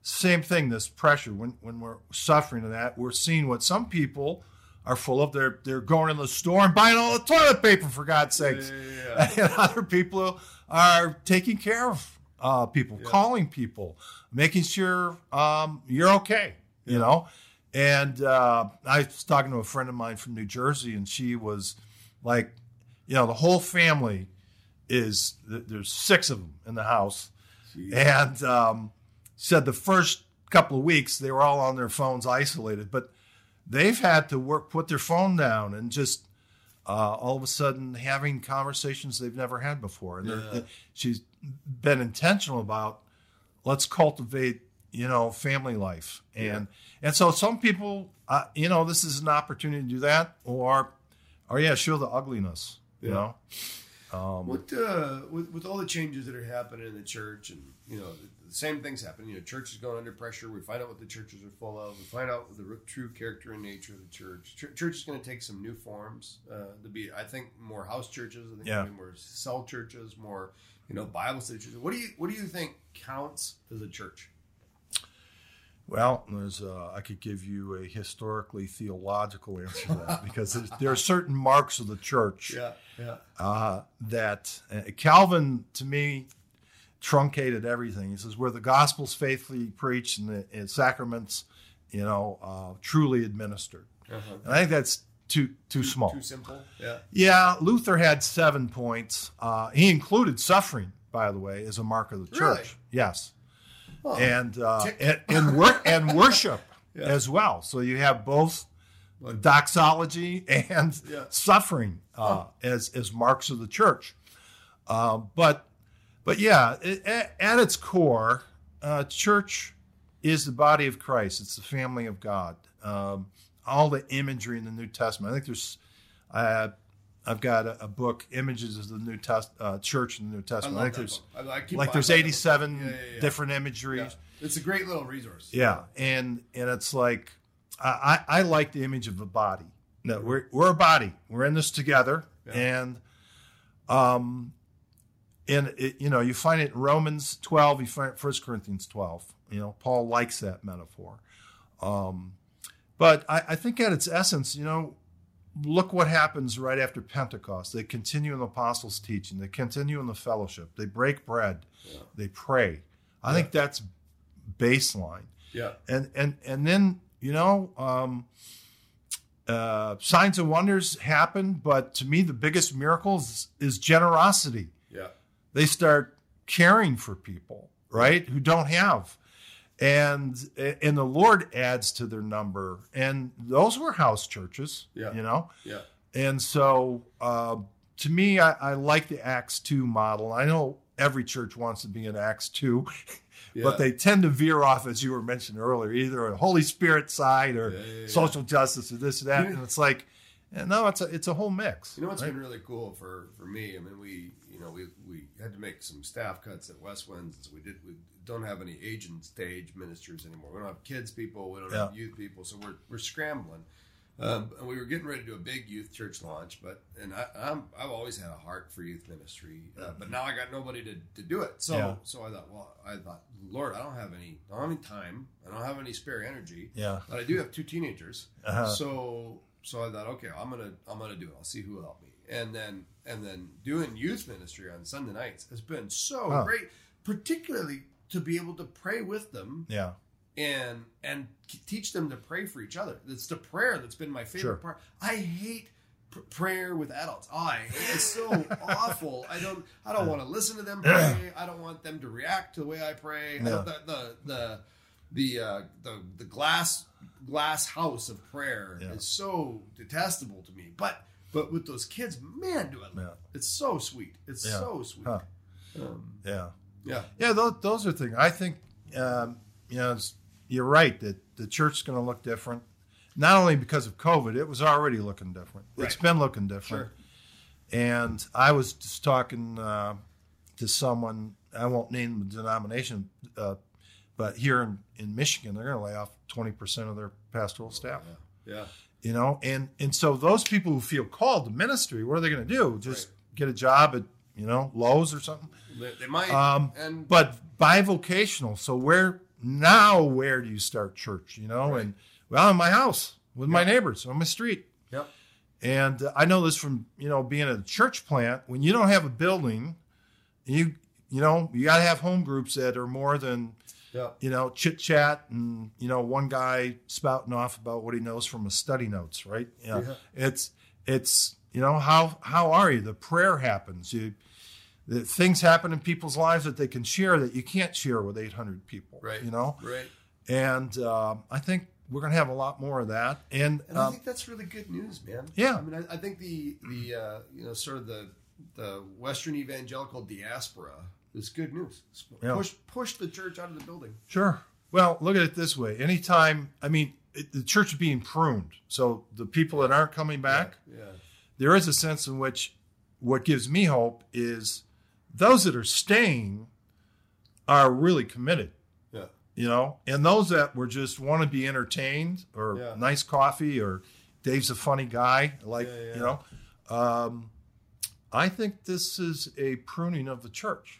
same thing. This pressure when when we're suffering of that, we're seeing what some people are full of. They're they're going in the store and buying all the toilet paper for God's sakes, Yeah, [LAUGHS] yeah, and other people are taking care of uh, people, calling people, making sure um, you're okay. You know, and uh, I was talking to a friend of mine from New Jersey, and she was like, you know, the whole family is there's six of them in the house, and um, said the first couple of weeks they were all on their phones, isolated, but they've had to work, put their phone down, and just uh, all of a sudden having conversations they've never had before. And Yeah. she's been intentional about let's cultivate, you know, family life, and and so some people, uh, you know, this is an opportunity to do that, or or yeah, show the ugliness, you know. Um, What uh, with with all the changes that are happening in the church, and you know, the, the same things happen. You know, church is going under pressure. We find out what the churches are full of. We find out the true character and nature of the church. Ch- church is going to take some new forms uh, to be. I think more house churches. I think Yeah. more cell churches. More you know Bible study churches. What do you What do you think counts as a church? Well, there's uh, I could give you a historically theological answer to that because there are certain marks of the church Yeah, yeah, uh, that uh, Calvin to me truncated everything. He says where the gospel's faithfully preached and the and sacraments, you know, uh, truly administered. uh-huh. And I think that's too too small. too simple. Yeah, Yeah, Luther had seven points. Uh, he included suffering, by the way, as a mark of the church. Really? Yes Oh, and uh, and and, wor- and [LAUGHS] worship Yeah. as well. So you have both doxology and Yeah. suffering uh, as as marks of the church. Um, but but yeah, it, at, at its core, uh, church is the body of Christ. It's the family of God. Um, all the imagery in the New Testament. I think there's. I've got a, a book, Images of the New Test uh, Church in the New Testament. I, think there's. I, I like there's 87 Yeah, yeah, yeah. different imageries. It's a great little resource. Yeah, and and it's like I I like the image of a body. No, we're we're a body. We're in this together, and um, and it, you know you find it in Romans twelve. You find it First Corinthians twelve. You know, Paul likes that metaphor. Um, but I, I think at its essence, you know, look what happens right after Pentecost. They continue in the apostles' teaching. They continue in the fellowship. They break bread. Yeah. They pray. I think that's baseline Yeah. and and and then you know um, uh, signs and wonders happen but to me the biggest miracle is, is generosity Yeah. they start caring for people right who don't have and and the lord adds to their number and those were house churches Yeah. you know Yeah. and so uh, to me I, I like the acts 2 model i know every church wants to be an acts 2 [LAUGHS] Yeah. but they tend to veer off, as you were mentioning earlier, either a Holy Spirit side or Yeah, social justice or this or that. And it's like, eh, no, it's a it's a whole mix. You know what's right? been really cool for for me? I mean, we you know we we had to make some staff cuts at Westwinds. So we did we don't have any agent stage ministers anymore. We don't have kids people. We don't have youth people. So we're we're scrambling. Um, and we were getting ready to do a big youth church launch, but and I, I'm I've always had a heart for youth ministry, uh, but now I got nobody to, to do it. So Yeah. so I thought, well, I thought, Lord, I don't have any, I don't have any time, I don't have any spare energy, Yeah. but I do have two teenagers. Uh-huh. So so I thought, okay, I'm gonna I'm gonna do it. I'll see who will help me. And then and then doing youth ministry on Sunday nights has been so Oh. great, particularly to be able to pray with them Yeah. and and teach them to pray for each other. It's the prayer that's been my favorite Sure. part. I hate pr- prayer with adults. Oh, I it's so [LAUGHS] awful. I don't I don't want to listen to them [CLEARS THROAT] pray. I don't want them to react to the way I pray. No. the the the the, uh, the the glass glass house of prayer Yeah. is so detestable to me. But but with those kids, man, do I love Yeah. it. It's so sweet. It's Yeah. so sweet. Huh. Um, Yeah. yeah. Yeah, those, those are things. I think, um, you know, it's- you're right that the church is going to look different. Not only because of COVID, it was already looking different. it's been looking different. Sure. And I was just talking uh, to someone, I won't name the denomination, uh, but here in, in Michigan, they're going to lay off 20% of their pastoral staff. Yeah. You know, and and so those people who feel called to ministry, what are they going to do? Just Right. get a job at you know Lowe's or something? They, they might. Um, and but bivocational. So where now? Where do you start church? You know, Right. and well, in my house with my neighbors on my street. Yep. And uh, I know this from you know being a church plant. When you don't have a building, you you know you got to have home groups that are more than Yeah. you know chit chat and you know one guy spouting off about what he knows from his study notes. Right? Yeah. Yeah. It's it's you know how how are you? The prayer happens. You that things happen in people's lives that they can share that you can't share with 800 people. Right. You know, Right. and um, I think we're going to have a lot more of that. And, And I um, think that's really good news, man. Yeah. I mean, I, I think the the uh, you know sort of the the Western evangelical diaspora is good news. Yeah. Push push the church out of the building. sure. Well, look at it this way. Anytime, I mean, it, the church is being pruned. So the people that aren't coming back, Yeah. there is a sense in which what gives me hope is those that are staying are really committed. Yeah. you know and those that were just want to be entertained or Yeah. nice coffee or dave's a funny guy like Yeah, yeah. you know um, i think this is a pruning of the church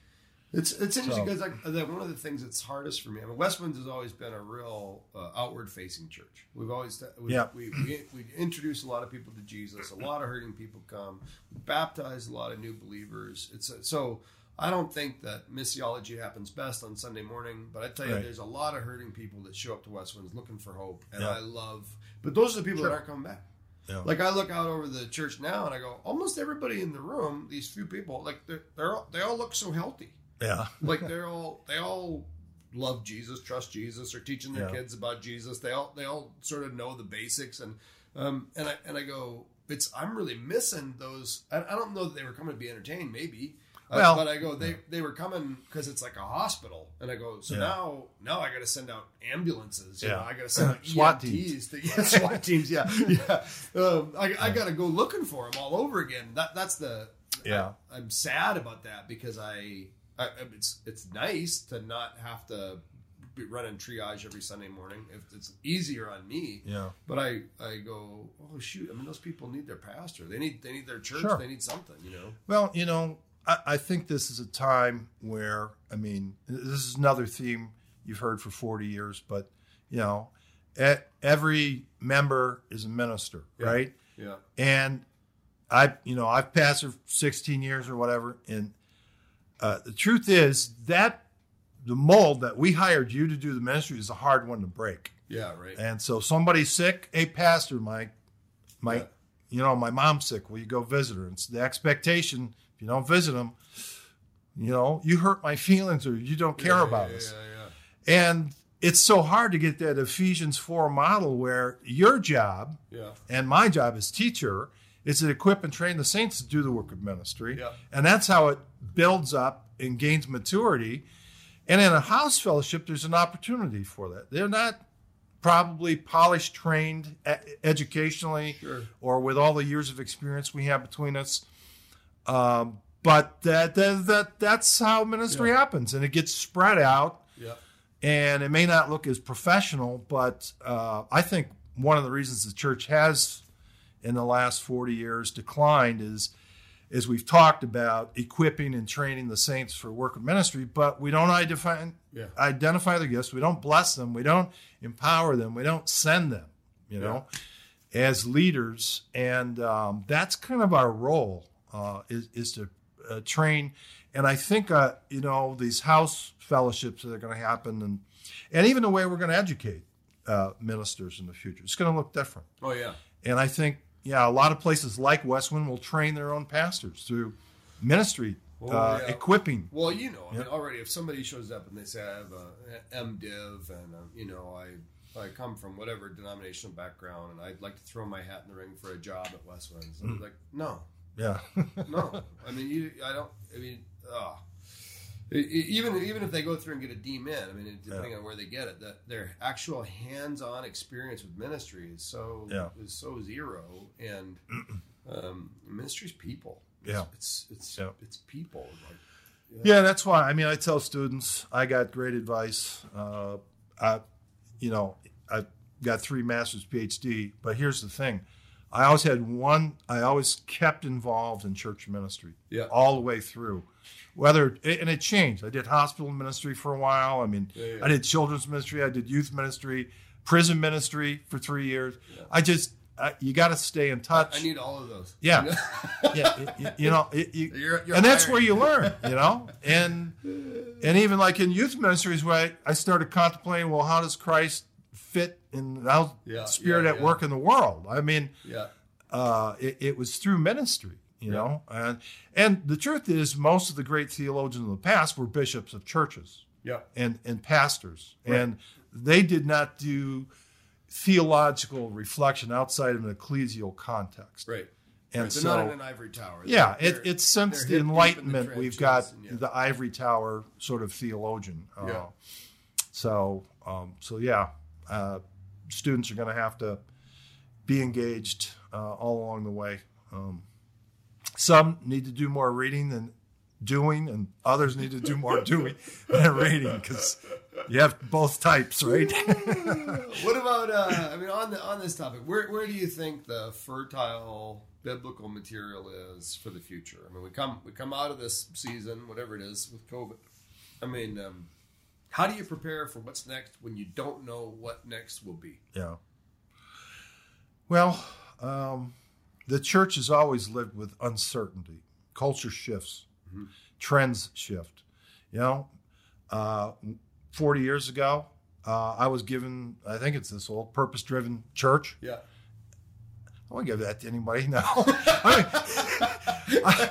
It's it's interesting So- because like, that one of the things that's hardest for me. I mean, Westwinds has always been a real uh, outward facing church. We've always we, Yeah. we, we we introduce a lot of people to Jesus. A lot of hurting people come. We baptize a lot of new believers. It's a, so. I don't think that missiology happens best on Sunday morning, but I tell you, Right. there's a lot of hurting people that show up to Westwinds looking for hope, and Yeah. I love. But those are the people Sure. that aren't coming back. Yeah. Like I look out over the church now, and I go, almost everybody in the room, these few people, like they're, they're all, they all look so healthy yeah like they're all they all love Jesus, trust Jesus, are teaching their Yeah. kids about Jesus. They all they all sort of know the basics, and um and I and I go, it's I'm really missing those. I, I don't know that they were coming to be entertained, maybe. Uh, Well- but I go, they they were coming because it's like a hospital, and I go, so Yeah. now now I got to send out ambulances. You Yeah. know, I got to send [LAUGHS] out SWAT EMTs To, [LAUGHS] yeah, SWAT teams. Yeah, [LAUGHS] yeah. Um, I, I got to go looking for them all over again. That that's the Yeah. I, am sad about that because I, I it's it's nice to not have to be running triage every Sunday morning. If it's easier on me, yeah but I I go oh shoot. I mean those people need their pastor. They need they need their church. Sure. They need something. You know. well you know I, I think this is a time where i mean this is another theme you've heard for 40 years but you know every member is a minister Yeah. right Yeah. And I, you know, I've pastored 16 years or whatever. And uh, the truth is that the mold that we hired you to do the ministry is a hard one to break. Yeah. Right. And so somebody's sick, hey, pastor, my, my, Yeah. you know, my mom's sick. Will you go visit her? And it's the expectation. If you don't visit them, you know, you hurt my [LAUGHS] feelings or you don't care Yeah, about yeah, us. Yeah. Yeah. And it's so hard to get that Ephesians 4 model where your job Yeah. and my job as teacher is to equip and train the saints to do the work of ministry. Yeah. And that's how it builds up and gains maturity. And in a house fellowship, there's an opportunity for that. They're not probably polished, trained educationally, Sure. or with all the years of experience we have between us. Um, but that, that that that's how ministry Yeah. happens, and it gets spread out Yeah. and it may not look as professional, but uh, I think one of the reasons the church has, in the last forty years, declined is, is we've talked about equipping and training the saints for work of ministry, but we don't identify Yeah. identify the gifts, we don't bless them, we don't empower them, we don't send them, you know, as leaders, and um, that's kind of our role uh, is is to uh, train. And I think uh, you know these house fellowships that are going to happen, and and even the way we're going to educate uh, ministers in the future, it's going to look different. Oh yeah. And I think yeah, a lot of places like Westwind will train their own pastors through ministry uh, yeah. equiping. Well, you know, I mean, already if somebody shows up and they say I have a MDiv and um, you know I I come from whatever denominational background and I'd like to throw my hat in the ring for a job at Westwinds, Mm. I'm like, no, Yeah, [LAUGHS] no. I mean, you, I don't. I mean, oh. Even even if they go through and get a D min, I mean, it- depending on where they get it, that their actual hands-on experience with ministry is so Yeah. is so zero, and [CLEARS THROAT] um, ministry's people. Yeah. it's it's Yeah. it's people. Like, yeah. That's why. I mean, I tell students I got great advice. Uh, I, you know, I got three masters, PhD. But here's the thing: I always had one. I always kept involved in church ministry. Yeah. all the way through. Whether and it changed. I did hospital ministry for a while. I mean, Yeah, yeah. I did children's ministry. I did youth ministry, prison ministry for three years. I just I, you got to stay in touch. I need all of those. Yeah. [LAUGHS] You know? yeah, it- you know, it, you, You're- you're and that's hired. where you learn, you know, and and even like in youth ministries, where I, I started contemplating, well, how does Christ fit in how Yeah, Spirit yeah, at yeah. work in the world? I mean, yeah. uh, it, it was through ministry, you know, and and the truth is, most of the great theologians of the past were bishops of churches Yeah. and and pastors, and they did not do theological reflection outside of an ecclesial context. Right. And right. So, not in an ivory tower. yeah, it, it's since the in the Enlightenment we've got and yeah. the ivory tower sort of theologian. Uh, Yeah. So, um, so yeah, uh, students are going to have to be engaged uh, all along the way. Um, some need to do more reading than doing, and others need to do more [LAUGHS] doing than reading because you have both types, right? [LAUGHS] What about? Uh, I mean, on the on this topic, where where do you think the fertile biblical material is for the future? I mean, we come we come out of this season, whatever it is, with COVID. I mean, um, how do you prepare for what's next when you don't know what next will be? Yeah. Well, um, the church has always lived with uncertainty. Culture shifts, trends shift. You know, uh, 40 years ago, uh, I was given, I think it's this old purpose driven church. Yeah. I won't give that to anybody now. [LAUGHS] I mean, I-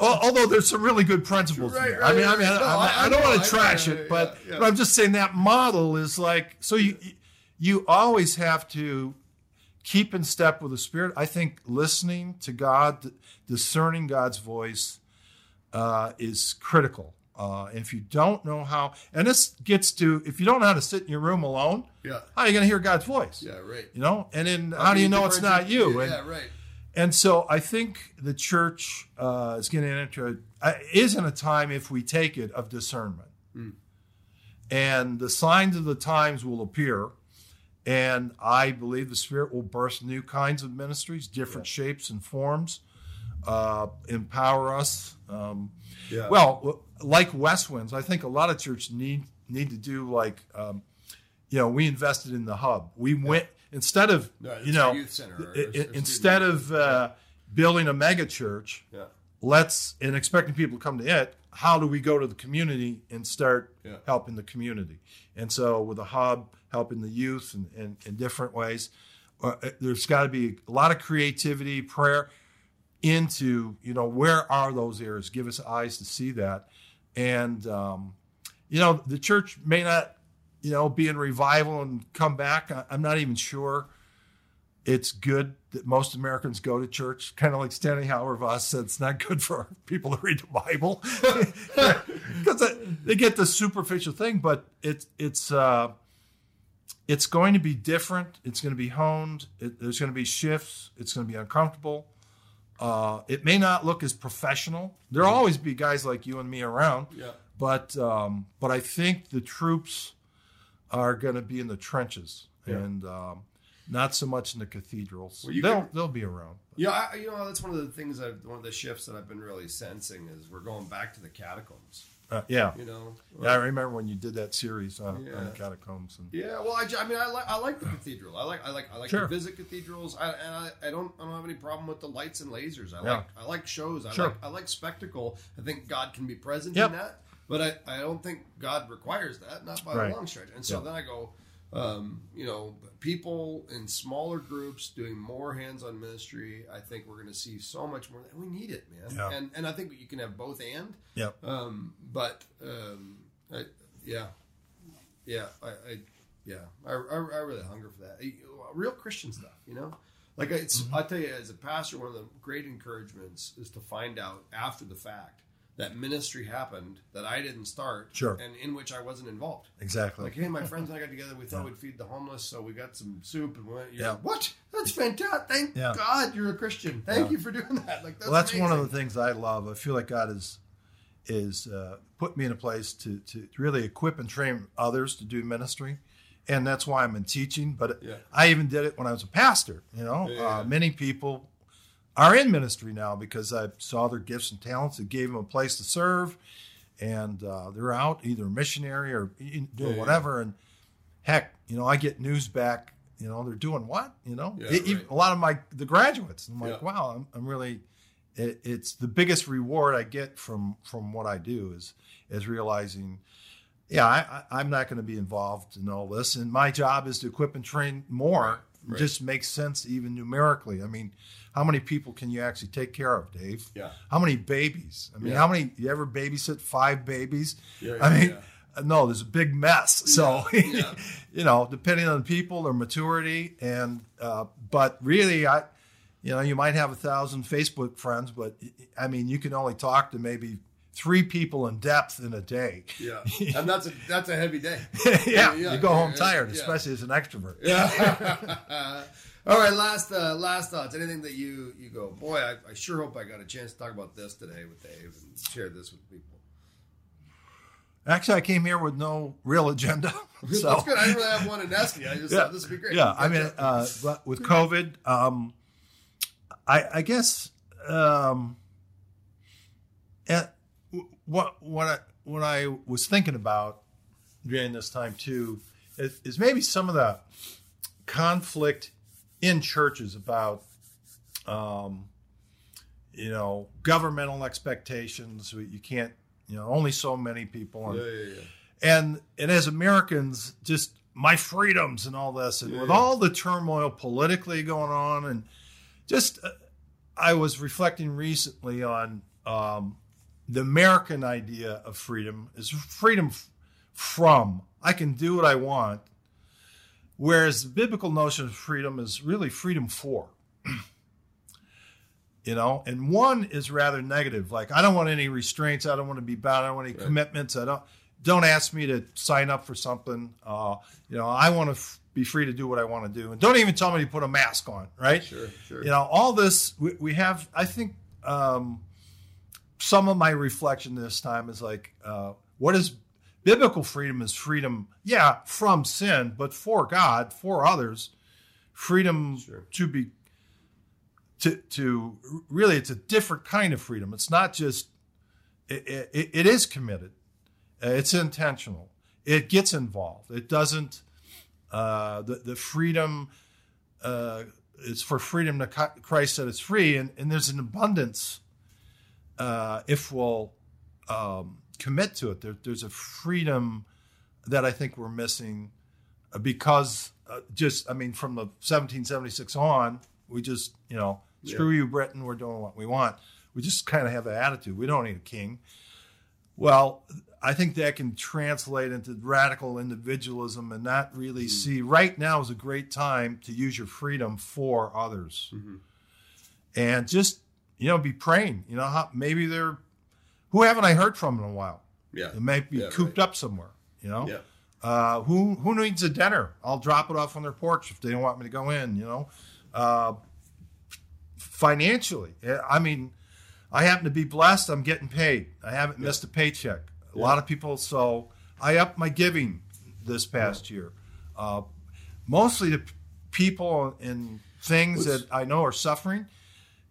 although there's some really good principles Right, there. right, I mean, I mean. No, I, I- don't know, want to trash it, but, yeah, yeah. but I'm just saying that model is like so. You you always have to keep in step with the Spirit. I think listening to God, discerning God's voice, uh, is critical. Uh, if you don't know how, and this gets to if you don't know how to sit in your room alone, Yeah. how are you going to hear God's voice? Yeah. Right. You know, and then how do you know it's not you? Yeah. And, yeah, right. and so I think the church uh, is getting into a, uh, is in a time, if we take it, of discernment. And the signs of the times will appear. And I believe the Spirit will burst new kinds of ministries, different shapes and forms, uh, empower us. Um, Yeah. well, like Westwinds, I think a lot of churches need need to do like, um, you know, we invested in the hub. We went instead of No, you know youth center, our- i- i- our student instead of uh, building a mega church, Yeah. let's and expecting people to come to it. How do we go to the community and start Yeah. helping the community? And so with a hub, helping the youth in, in, in different ways, uh, there's got to be a lot of creativity, prayer into you know where are those areas? Give us eyes to see that, and um, you know the church may not you know be in revival and come back. I- I'm not even sure it's good that most Americans go to church. Kind of like Stanley Hauerwas said, it's not good for [LAUGHS] people to read the Bible [LAUGHS] because they get the superficial thing. But it's it's uh, it's going to be different. It's going to be honed. It, there's going to be shifts. It's going to be uncomfortable. Uh, it may not look as professional. There'll always be guys like you and me around. Yeah. But um, but I think the troops are going to be in the trenches Yeah. and um, not so much in the cathedrals. Well, they'll can- they'll be around. Yeah, I, you know that's one of the things. I've, one of the shifts that I've been really sensing is we're going back to the catacombs. Uh, yeah. You know. yeah, I remember when you did that series on, on the catacombs. And, Yeah, well, I, I mean, I like I like the cathedral. I like I like I like Sure. to visit cathedrals. I, and I, I don't I don't have any problem with the lights and lasers. I Yeah. like I like shows. I Sure. like I like spectacle. I think God can be present Yep. in that, but I, I don't think God requires that, not by Right. a long stretch. And so Yeah. then I go, um, you know, people in smaller groups doing more hands-on ministry. I think we're going to see so much more. We need it, man. Yeah. And and I think you can have both and. Yep. Um, but um, I, yeah, yeah, I, I yeah, I, I, I really hunger for that. Real Christian stuff, you know. Like it's, Mm-hmm. I tell you, as a pastor, one of the great encouragements is to find out after the fact that ministry happened that I didn't start, Sure. and in which I wasn't involved. Exactly. Like, hey, my friends and I got together. We thought we'd feed the homeless, so we got some soup and went. Yeah. like, what? That's fantastic! Thank Yeah. God you're a Christian. Thank Yeah. you for doing that. Like, that's well, that's one of the things I love. I feel like God is is uh, put me in a place to to really equip and train others to do ministry, and that's why I'm in teaching. But Yeah. I even did it when I was a pastor. You know, Yeah, yeah. Uh, many people are in ministry now because I saw their gifts and talents. It gave them a place to serve, and uh, they're out either missionary or doing Yeah, yeah. whatever. And heck, you know, I get news back. You know, they're doing what? You know, Yeah, even right. a lot of my the graduates. I'm like, wow, I'm, I'm really. It, it's the biggest reward I get from from what I do is is realizing, yeah, I, I'm not going to be involved in all this, and my job is to equip and train more. right. Just makes sense even numerically. I mean, how many people can you actually take care of, Dave? Yeah. How many babies? I mean, Yeah. how many? You ever babysit five babies? Yeah, I mean, yeah. no, there's a big mess. So, yeah. [LAUGHS] you know, depending on the people, their maturity, and uh, but really, I, you know, you might have a thousand Facebook friends, but I mean, you can only talk to maybe three people in depth in a day. Yeah, and that's a that's a heavy day. [LAUGHS] yeah, yeah, you go home yeah, tired, yeah. especially as an extrovert. Yeah. [LAUGHS] All right, last uh, last thoughts. Anything that you you go, boy, I, I sure hope I got a chance to talk about this today with Dave and share this with people. Actually, I came here with no real agenda. [LAUGHS] So, That's good. I didn't really have one in Nesky. I just yeah, thought this would be great. Yeah, I mean, uh, but with COVID, um, I, I guess um, eh, what what I, what I was thinking about during this time too is, is maybe some of the conflict in churches about um, you know governmental expectations. You can't you know only so many people. And, yeah, yeah, yeah. and and as Americans, just my freedoms and all this, and with all the turmoil politically going on, and just uh, I was reflecting recently on um, the American idea of freedom is freedom f- from I can do what I want, whereas the biblical notion of freedom is really freedom for. [CLEARS THROAT] You know, and one is rather negative. Like I don't want any restraints. I don't want to be bound. I don't want any Right. commitments. I don't don't ask me to sign up for something. Uh, you know, I want to f- be free to do what I want to do, and don't even tell me to put a mask on. Right? Sure, sure. You know, all this we, we have. I think um, some of my reflection this time is like, uh, what is biblical freedom? Is freedom, yeah, from sin, but for God, for others, freedom Sure. to be to to really it's a different kind of freedom it's not just it, it, it is committed Uh, it's intentional it gets involved it doesn't uh, the, the freedom uh, is for freedom to christ that it's free and, and there's an abundance uh, if we'll um, commit to it. There, there's a freedom that i think we're missing uh, because uh, just i mean from the 1776 on we just you know screw you britain we're doing what we want. We just kind of have that attitude. We don't need a king. Well i think that can translate into radical individualism and not really see right now is a great time to use your freedom for others. And just you know be praying. You know how, maybe they're who haven't i heard from in a while yeah, it might be Yeah, cooped up somewhere you know yeah, uh, who who needs a dinner? I'll drop it off on their porch if they don't want me to go in. You know, uh, financially, I mean, I happen to be blessed. I'm getting paid. I haven't missed a paycheck. A lot of people, so I upped my giving this past year, uh, mostly to people and things What's- that I know are suffering,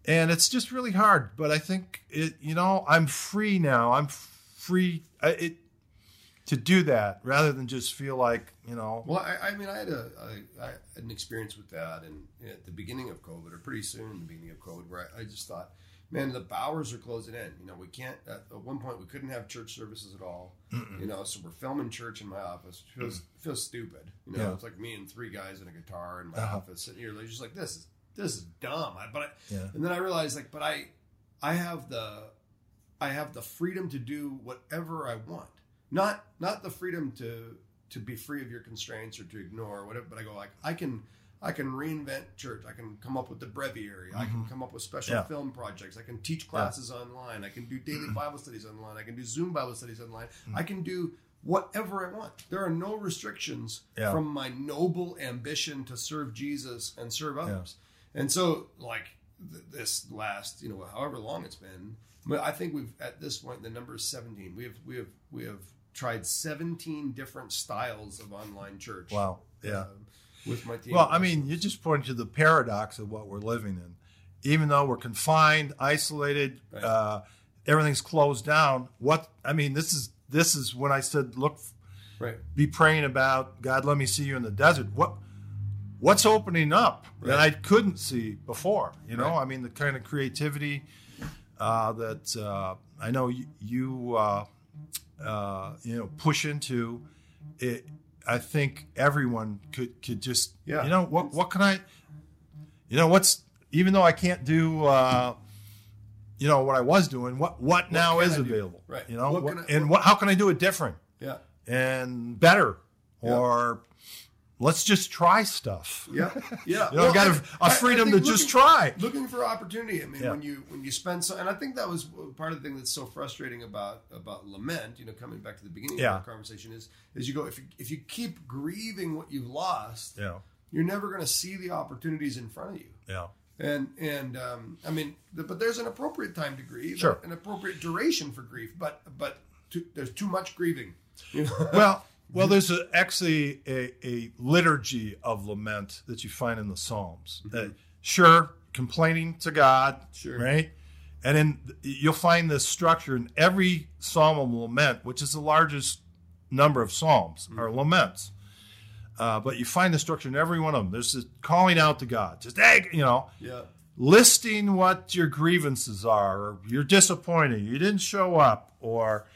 and it's just really hard. But I think it, you know, I'm free now. I'm free. I, it to do that rather than just feel like you know Well, I, I mean, I had a I, I had an experience with that, and at the beginning of COVID, or pretty soon the beginning of COVID, where I, I just thought, man, the Bowers are closing in. You know, we can't. At, at one point, we couldn't have church services at all. You know, so we're filming church in my office. It feels feels stupid. You know, Yeah. it's like me and three guys and a guitar in my Uh-huh. office sitting here. Like, just like this is this is dumb. I, but I, Yeah. and then I realized like, but I I have the I have the freedom to do whatever I want. Not not the freedom to to be free of your constraints or to ignore whatever. But I go like I can I can reinvent church. I can come up with the breviary. I can mm-hmm. come up with special Yeah. film projects. I can teach classes online. I can do daily [CLEARS THROAT] Bible studies online. I can do Zoom Bible studies online. Mm. I can do whatever I want. There are no restrictions Yeah. from my noble ambition to serve Jesus and serve others. And so, like th- this last, you know, however long it's been, but I think we've at this point the number is seventeen. We have we have we have tried seventeen different styles of online church. Wow. Yeah. um, with my team. Well, I mean, you just pointed to the paradox of what we're living in. Even though we're confined, isolated, Right. uh, everything's closed down. What I mean, this is this is when I said, look, right, be praying about God. Let me see you in the desert. What what's opening up that I couldn't see before? You know, Right. I mean, the kind of creativity uh, that uh, I know you, you uh, uh, you know push into. It, I think everyone could could just Yeah. you know what what can I you know what's even though I can't do uh, you know what I was doing what what, now is available Right. you know What what, I- and what how can I do it different yeah, and better Yeah. or let's just try stuff yeah, yeah. [LAUGHS] you know got a freedom to think just try looking for opportunity. I mean, Yeah. when you when you spend so, and I think that was part of the thing that's so frustrating about about lament. You know, coming back to the beginning Yeah. of our conversation is is you go if you if you keep grieving what you've lost, yeah you're never going to see the opportunities in front of you. yeah And and um, I mean, but there's an appropriate time to grieve, Sure. an appropriate duration for grief. But but too, there's too much grieving. You [LAUGHS] know? well well there's a, actually a, a liturgy of lament that you find in the psalms Uh, sure complaining to god Sure. right? And then you'll find this structure in every psalm of lament which is the largest number of psalms are laments. Uh, but you find the structure in every one of them. There's this calling out to god just hey you know yeah, listing what your grievances are, or you're disappointed, you didn't show up, or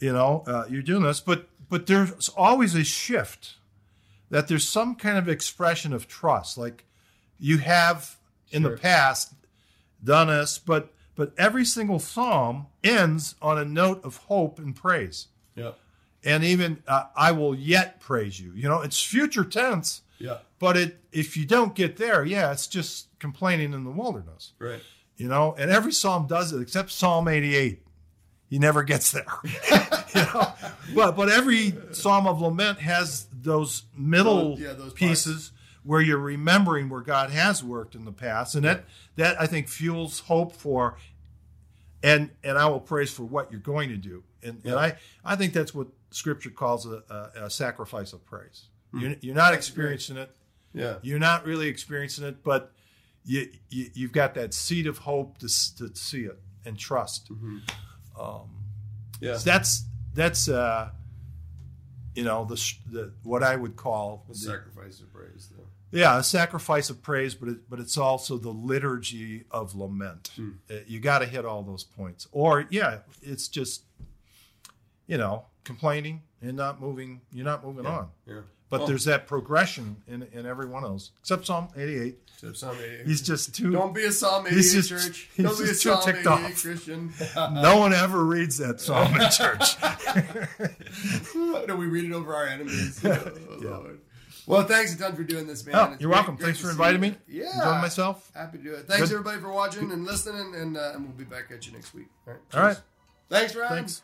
you know uh, you're doing this, but but there's always a shift that there's some kind of expression of trust, like you have in the past done this, but but every single psalm ends on a note of hope and praise, yeah, and even uh, I will yet praise you. You know, it's future tense. yeah. But it, if you don't get there, yeah, it's just complaining in the wilderness, Right. you know. And every psalm does it, except Psalm 88. He never gets there, [LAUGHS] you [LAUGHS] know. But but every psalm of lament has those middle yeah, those pieces where you're remembering where God has worked in the past, and that that I think fuels hope for, and and I will praise for what you're going to do, and and I I think that's what Scripture calls a, a, a sacrifice of praise. You're, you're not experiencing it Yeah. you're not really experiencing it, but you, you you've got that seed of hope to, to see it and trust. Um, yeah. So that's that's uh, you know the, the what I would call the- Sacrifice of praise, though. yeah a sacrifice of praise, but it, but it's also the liturgy of lament. Uh, You got to hit all those points, or yeah, it's just you know complaining and not moving. You're not moving on. Yeah. But Well, there's that progression in, in every one of those, except Psalm 88. except Psalm 88. He's just too. Don't be a Psalm 88 He's just- church. he's Don't be a Psalm ticked 88 off. Christian. [LAUGHS] [LAUGHS] no one ever reads that psalm in church. [LAUGHS] no, we read it over our enemies. Oh, Lord. Well, thanks a ton for doing this, man. Oh, you're great- welcome. great Thanks for inviting you. me. Yeah. Enjoying myself. Happy to do it. Thanks, Good. everybody, for watching and listening, and, uh, and we'll be back at you next week. All right. All right. Thanks, Ryan. Thanks.